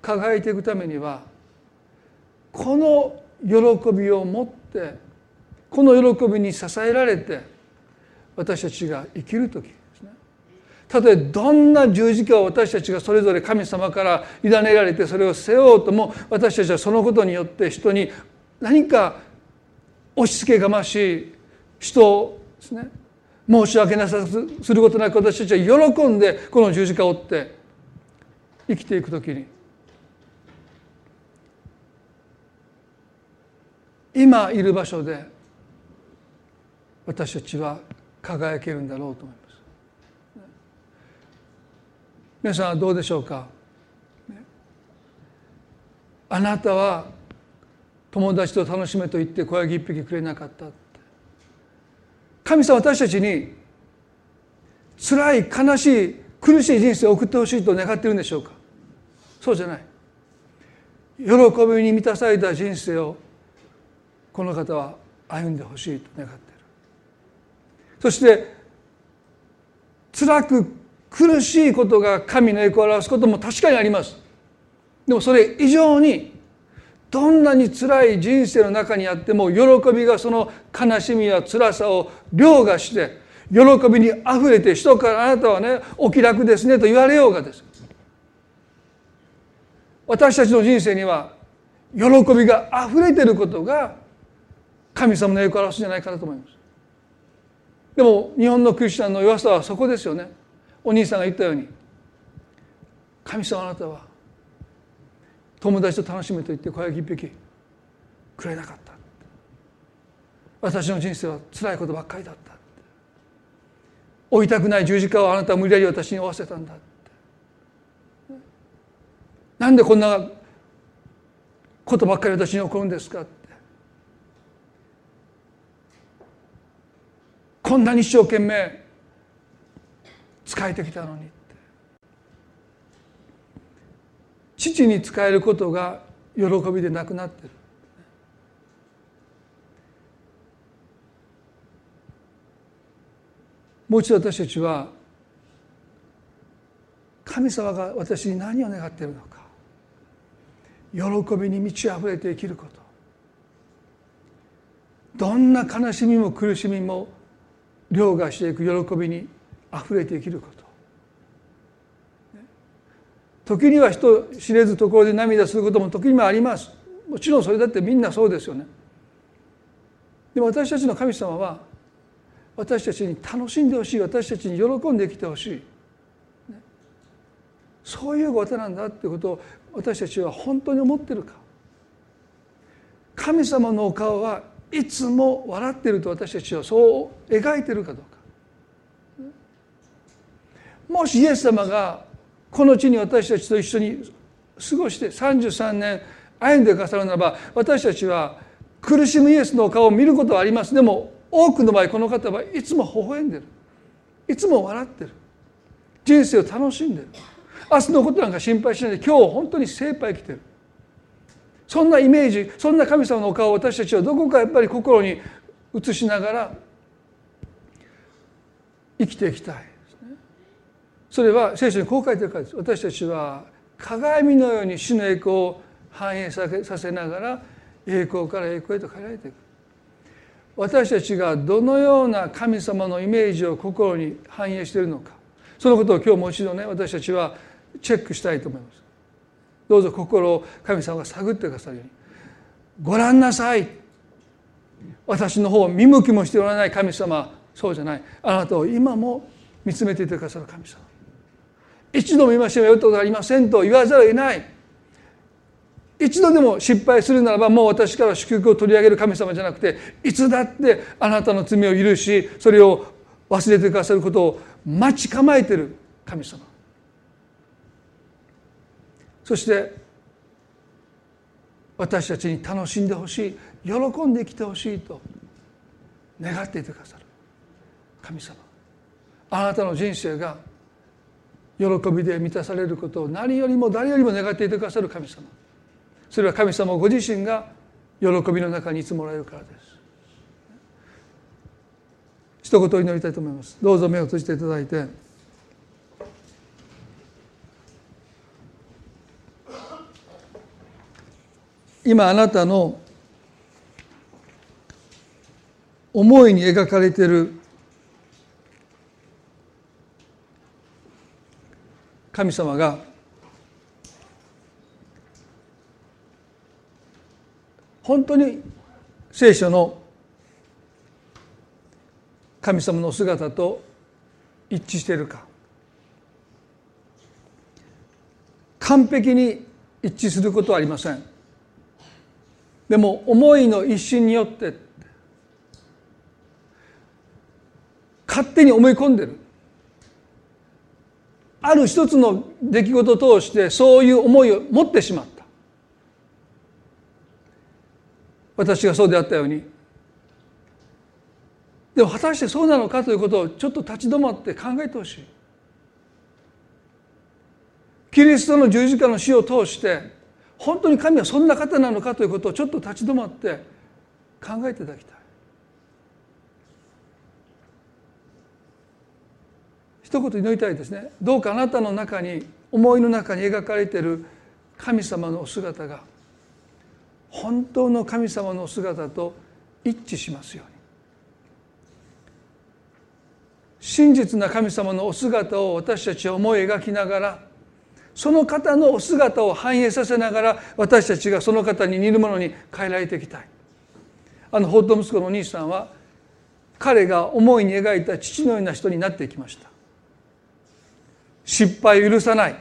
輝いていくためにはこの喜びを持ってこの喜びに支えられて私たちが生きる時ですね。たとえどんな十字架を私たちがそれぞれ神様から委ねられてそれを背負おうとも私たちはそのことによって人に何か押し付けがましい人をですね申し訳なさすることなく私たちは喜んでこの十字架を追って生きていく時に。今いる場所で私たちは輝けるんだろうと思います。皆さんはどうでしょうか？あなたは友達と楽しめと言って小ヤギ一匹くれなかった。神様私たちに辛い悲しい苦しい人生を送ってほしいと願ってるんでしょうか？そうじゃない。喜びに満たされた人生をこの方は歩んでほしいと願っている。そして辛く苦しいことが神の栄光を表すことも確かにあります。でもそれ以上にどんなに辛い人生の中にあっても喜びがその悲しみや辛さを凌駕して喜びにあふれて人からあなたはねお気楽ですねと言われようがです。私たちの人生には喜びがあふれていることが神様の栄光を表すんじゃないかなと思います。でも日本のクリスチャンの弱さはそこですよね。お兄さんが言ったように神様あなたは友達と楽しめと言って小焼き一匹くれなかった。私の人生は辛いことばっかりだった。負いたくない十字架をあなたは無理やり私に負わせたんだ。ってなんでこんなことばっかり私に起こるんですか。ってこんなに一生懸命使えてきたのに。父に使えることが喜びでなくなってる。もう一度私たちは神様が私に何を願っているのか喜びに満ち溢れて生きることどんな悲しみも苦しみも凌駕していく喜びに溢れて生きること。時には人知れずところで涙することも時にもあります。もちろんそれだってみんなそうですよね。でも私たちの神様は私たちに楽しんでほしい私たちに喜んできてほしい。そういうことなんだってことを私たちは本当に思ってるか。神様のお顔はいつも笑ってると私たちはそう描いてるかどうか。もしイエス様がこの地に私たちと一緒に過ごして33年歩んでくださるならば私たちは苦しむイエスのお顔を見ることはあります。でも多くの場合この方はいつも微笑んでる。いつも笑ってる。人生を楽しんでる。明日のことなんか心配しないで今日本当に精一杯生きてる。そんなイメージそんな神様のお顔を私たちはどこかやっぱり心に映しながら生きていきたいそれは聖書にこう書いてるからです。私たちは鏡のように主の栄光を反映させながら栄光から栄光へと変えられていく。私たちがどのような神様のイメージを心に反映しているのか。そのことを今日もう一度ね私たちはチェックしたいと思います。どうぞ心を神様が探ってくださるように。ご覧なさい。私の方を見向きもしておらない神様。そうじゃない。あなたを今も見つめていてくださる神様。一度も見ましょうよったことありませんと言わざるを得ない。一度でも失敗するならばもう私から祝福を取り上げる神様じゃなくていつだってあなたの罪を許しそれを忘れてくださることを待ち構えている神様。そして私たちに楽しんでほしい喜んできてほしいと願っていてくださる神様。あなたの人生が喜びで満たされることを何よりも誰よりも願っていてくださる神様。それは神様ご自身が喜びの中にいつもらえるからです。一言祈りたいと思います。どうぞ目を閉じていただいて。今あなたの思いに描かれている神様が本当に聖書の神様の姿と一致しているか。完璧に一致することはありません。でも思いの一心によって勝手に思い込んでる。ある一つの出来事を通してそういう思いを持ってしまった私がそうであったように。でも果たしてそうなのかということをちょっと立ち止まって考えてほしい。キリストの十字架の死を通して本当に神はそんな方なのかということをちょっと立ち止まって考えていただきたい。一言祈りたいですね。どうかあなたの中に思いの中に描かれている神様のお姿が本当の神様の姿と一致しますように。真実な神様のお姿を私たちは思い描きながらその方のお姿を反映させながら私たちがその方に似るものに変えられていきたい。あの法と息子のお兄さんは彼が思いに描いた父のような人になっていきました。失敗を許さない。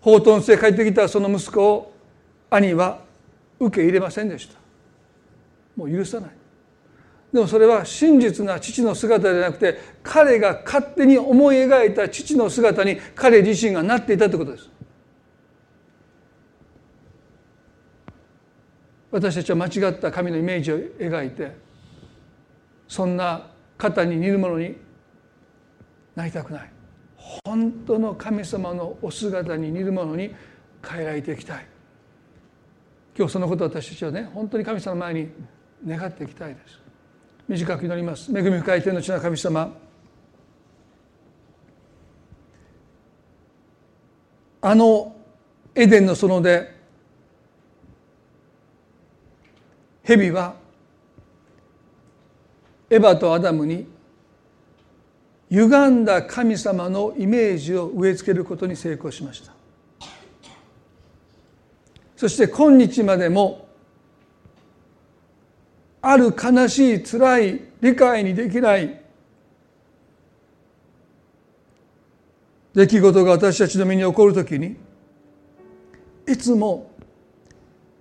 法との末帰ってきたその息子を兄は受け入れませんでした。もう許さない。でもそれは真実な父の姿ではなくて彼が勝手に思い描いた父の姿に彼自身がなっていたということです。私たちは間違った神のイメージを描いてそんな方に似るものになりたくない。本当の神様のお姿に似るものに変えられていきたい。今日そのことを私たちはね本当に神様の前に願っていきたいです。短く祈ります。恵み深い天の地の神様。あのエデンの園で蛇はエバとアダムに歪んだ神様のイメージを植え付けることに成功しました。そして今日までもある悲しい辛い理解にできない出来事が私たちの身に起こるときにいつも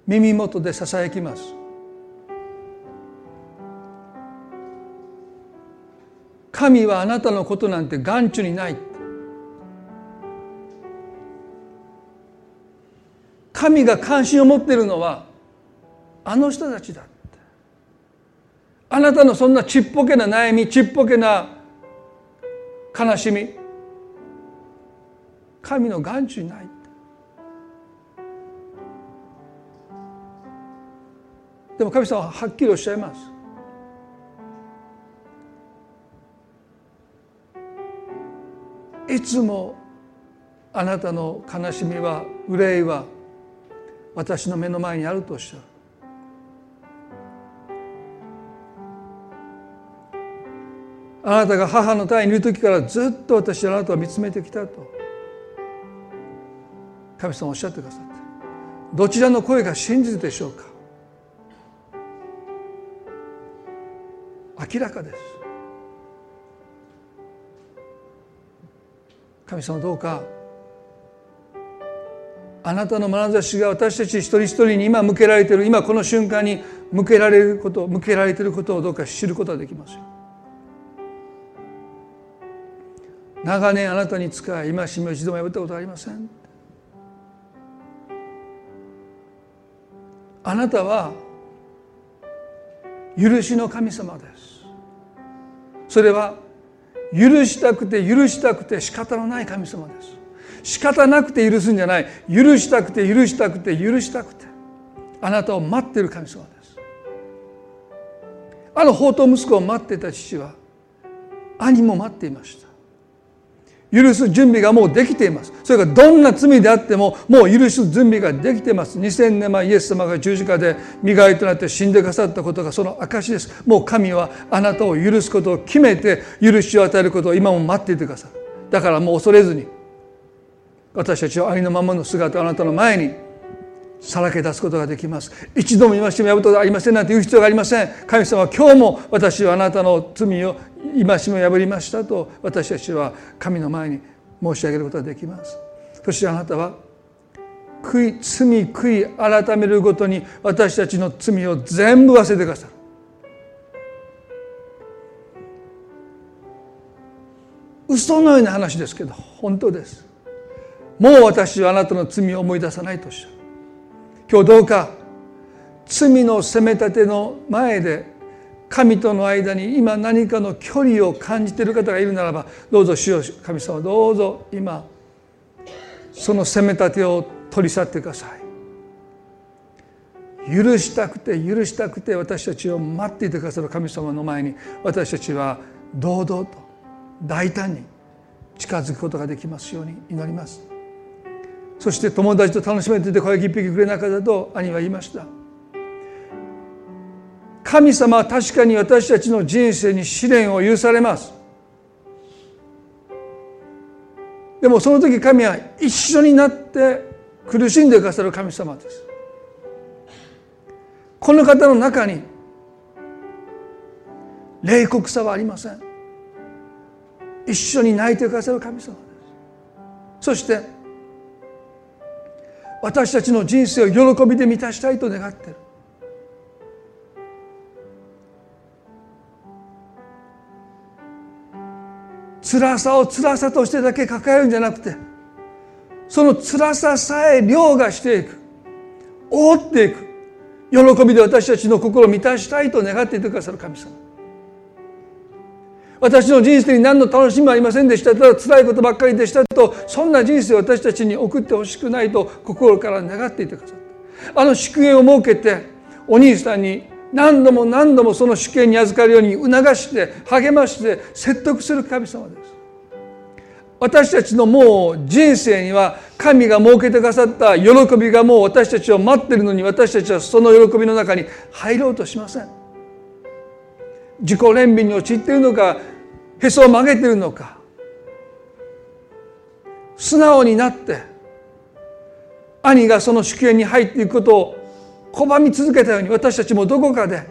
耳元でささやきます。神はあなたのことなんて眼中にない。神が関心を持っているのはあの人たちだって。あなたのそんなちっぽけな悩みちっぽけな悲しみ神の眼中にないでも神様ははっきりおっしゃいます。いつもあなたの悲しみは憂いは私の目の前にあるとおっしゃる。あなたが母の体にいる時からずっと私はあなたを見つめてきたと。神様おっしゃってくださったどちらの声が真実でしょうか。明らかです。神様どうかあなたの眼差しが私たち一人一人に今向けられている今この瞬間に向けられること向けられていることをどうか知ることができますよ。長年あなたに仕え今しめを一度も破ったことありません。あなたは許しの神様です。それは許したくて許したくて仕方のない神様です。仕方なくて許すんじゃない。許したくて許したくて許したくて。あなたを待ってる神様です。あの宝刀息子を待ってた父は兄も待っていました。許す準備がもうできています。それがどんな罪であってももう許す準備ができています。2000年前イエス様が十字架で身代わりとなって死んでくださったことがその証です。もう神はあなたを許すことを決めて許しを与えることを今も待っていてくださいだからもう恐れずに私たちはありのままの姿をあなたの前にさらけ出すことができます。一度も今しもやぶことがありませんなんて言う必要がありません。神様は今日も私はあなたの罪を今しも破りましたと私たちは神の前に申し上げることができます。そしてあなたは悔い罪悔い改めるごとに私たちの罪を全部忘れてくださる。嘘のような話ですけど本当です。もう私はあなたの罪を思い出さないとおっしゃる。今日どうか罪の責め立ての前で神との間に今何かの距離を感じている方がいるならばどうぞ主よ神様どうぞ今その責め立てを取り去ってください。許したくて許したくて私たちを待っていてくださる神様の前に私たちは堂々と大胆に近づくことができますように祈ります。そして友達と楽しめていて声一匹くれなかったと兄は言いました。神様は確かに私たちの人生に試練を許されます。でもその時神は一緒になって苦しんでくださる神様です。この方の中に冷酷さはありません。一緒に泣いてくださる神様です。そして私たちの人生を喜びで満たしたいと願ってる。辛さを辛さとしてだけ抱えるんじゃなくてその辛ささえ凌駕していく。覆っていく。喜びで私たちの心を満たしたいと願っていてくださる神様。私の人生に何の楽しみもありませんでしたただ辛いことばっかりでしたとそんな人生を私たちに送ってほしくないと心から願っていてくださったあの祝言を設けてお兄さんに何度も何度もその主権に預かるように促して励まして説得する神様です。私たちのもう人生には神が設けてくださった喜びがもう私たちを待っているのに私たちはその喜びの中に入ろうとしません。自己憐憫に陥っているのかへそを曲げているのか。素直になって兄がその主権に入っていくことを拒み続けたように私たちもどこかで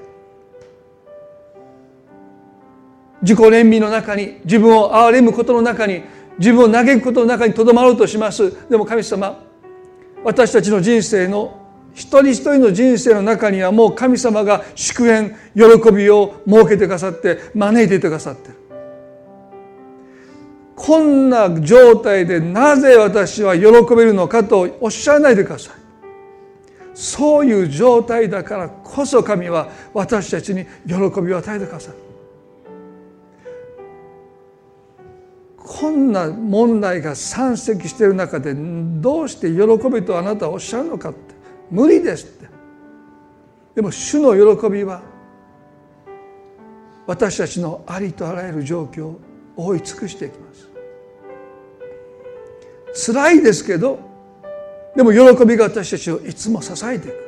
自己憐憫の中に自分を憐れむことの中に自分を嘆くことの中にとどまろうとします。でも神様私たちの人生の一人一人の人生の中にはもう神様が祝宴喜びを設けてくださって招いていてくださってる。こんな状態でなぜ私は喜べるのかとおっしゃらないでください。そういう状態だからこそ神は私たちに喜びを与えてくださる。こんな問題が山積している中でどうして喜びとあなたはおっしゃるのかって。無理ですって。でも主の喜びは私たちのありとあらゆる状況を覆い尽くしていきます。辛いですけどでも喜びが私たちをいつも支えていく。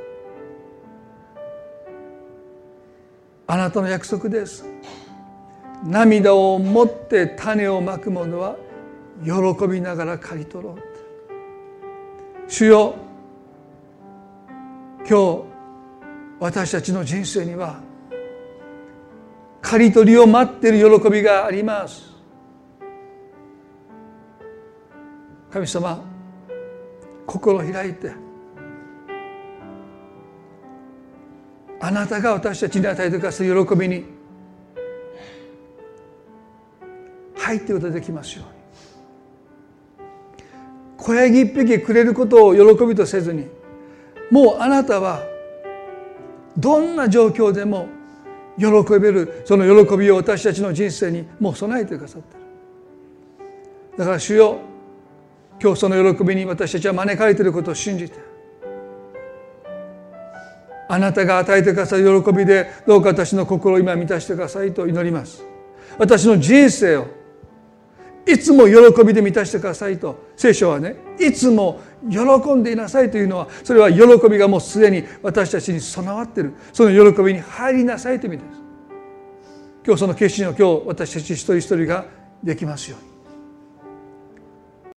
あなたの約束です。涙を持って種をまく者は喜びながら刈り取ろう。主よ今日私たちの人生には刈り取りを待っている喜びがあります。神様心開いてあなたが私たちに与えてくださる喜びに入っていくことできますように。小ヤギ一匹くれることを喜びとせずにもうあなたはどんな状況でも喜べるその喜びを私たちの人生にもう備えてくださってる。だから主よ今日その喜びに私たちは招かれていることを信じてあなたが与えてくださる喜びでどうか私の心を今満たしてくださいと祈ります。私の人生をいつも喜びで満たしてくださいと聖書はねいつも喜んでいなさいというのはそれは喜びがもうすでに私たちに備わっている。その喜びに入りなさいという意味です。今日その決心を今日私たち一人一人ができますように。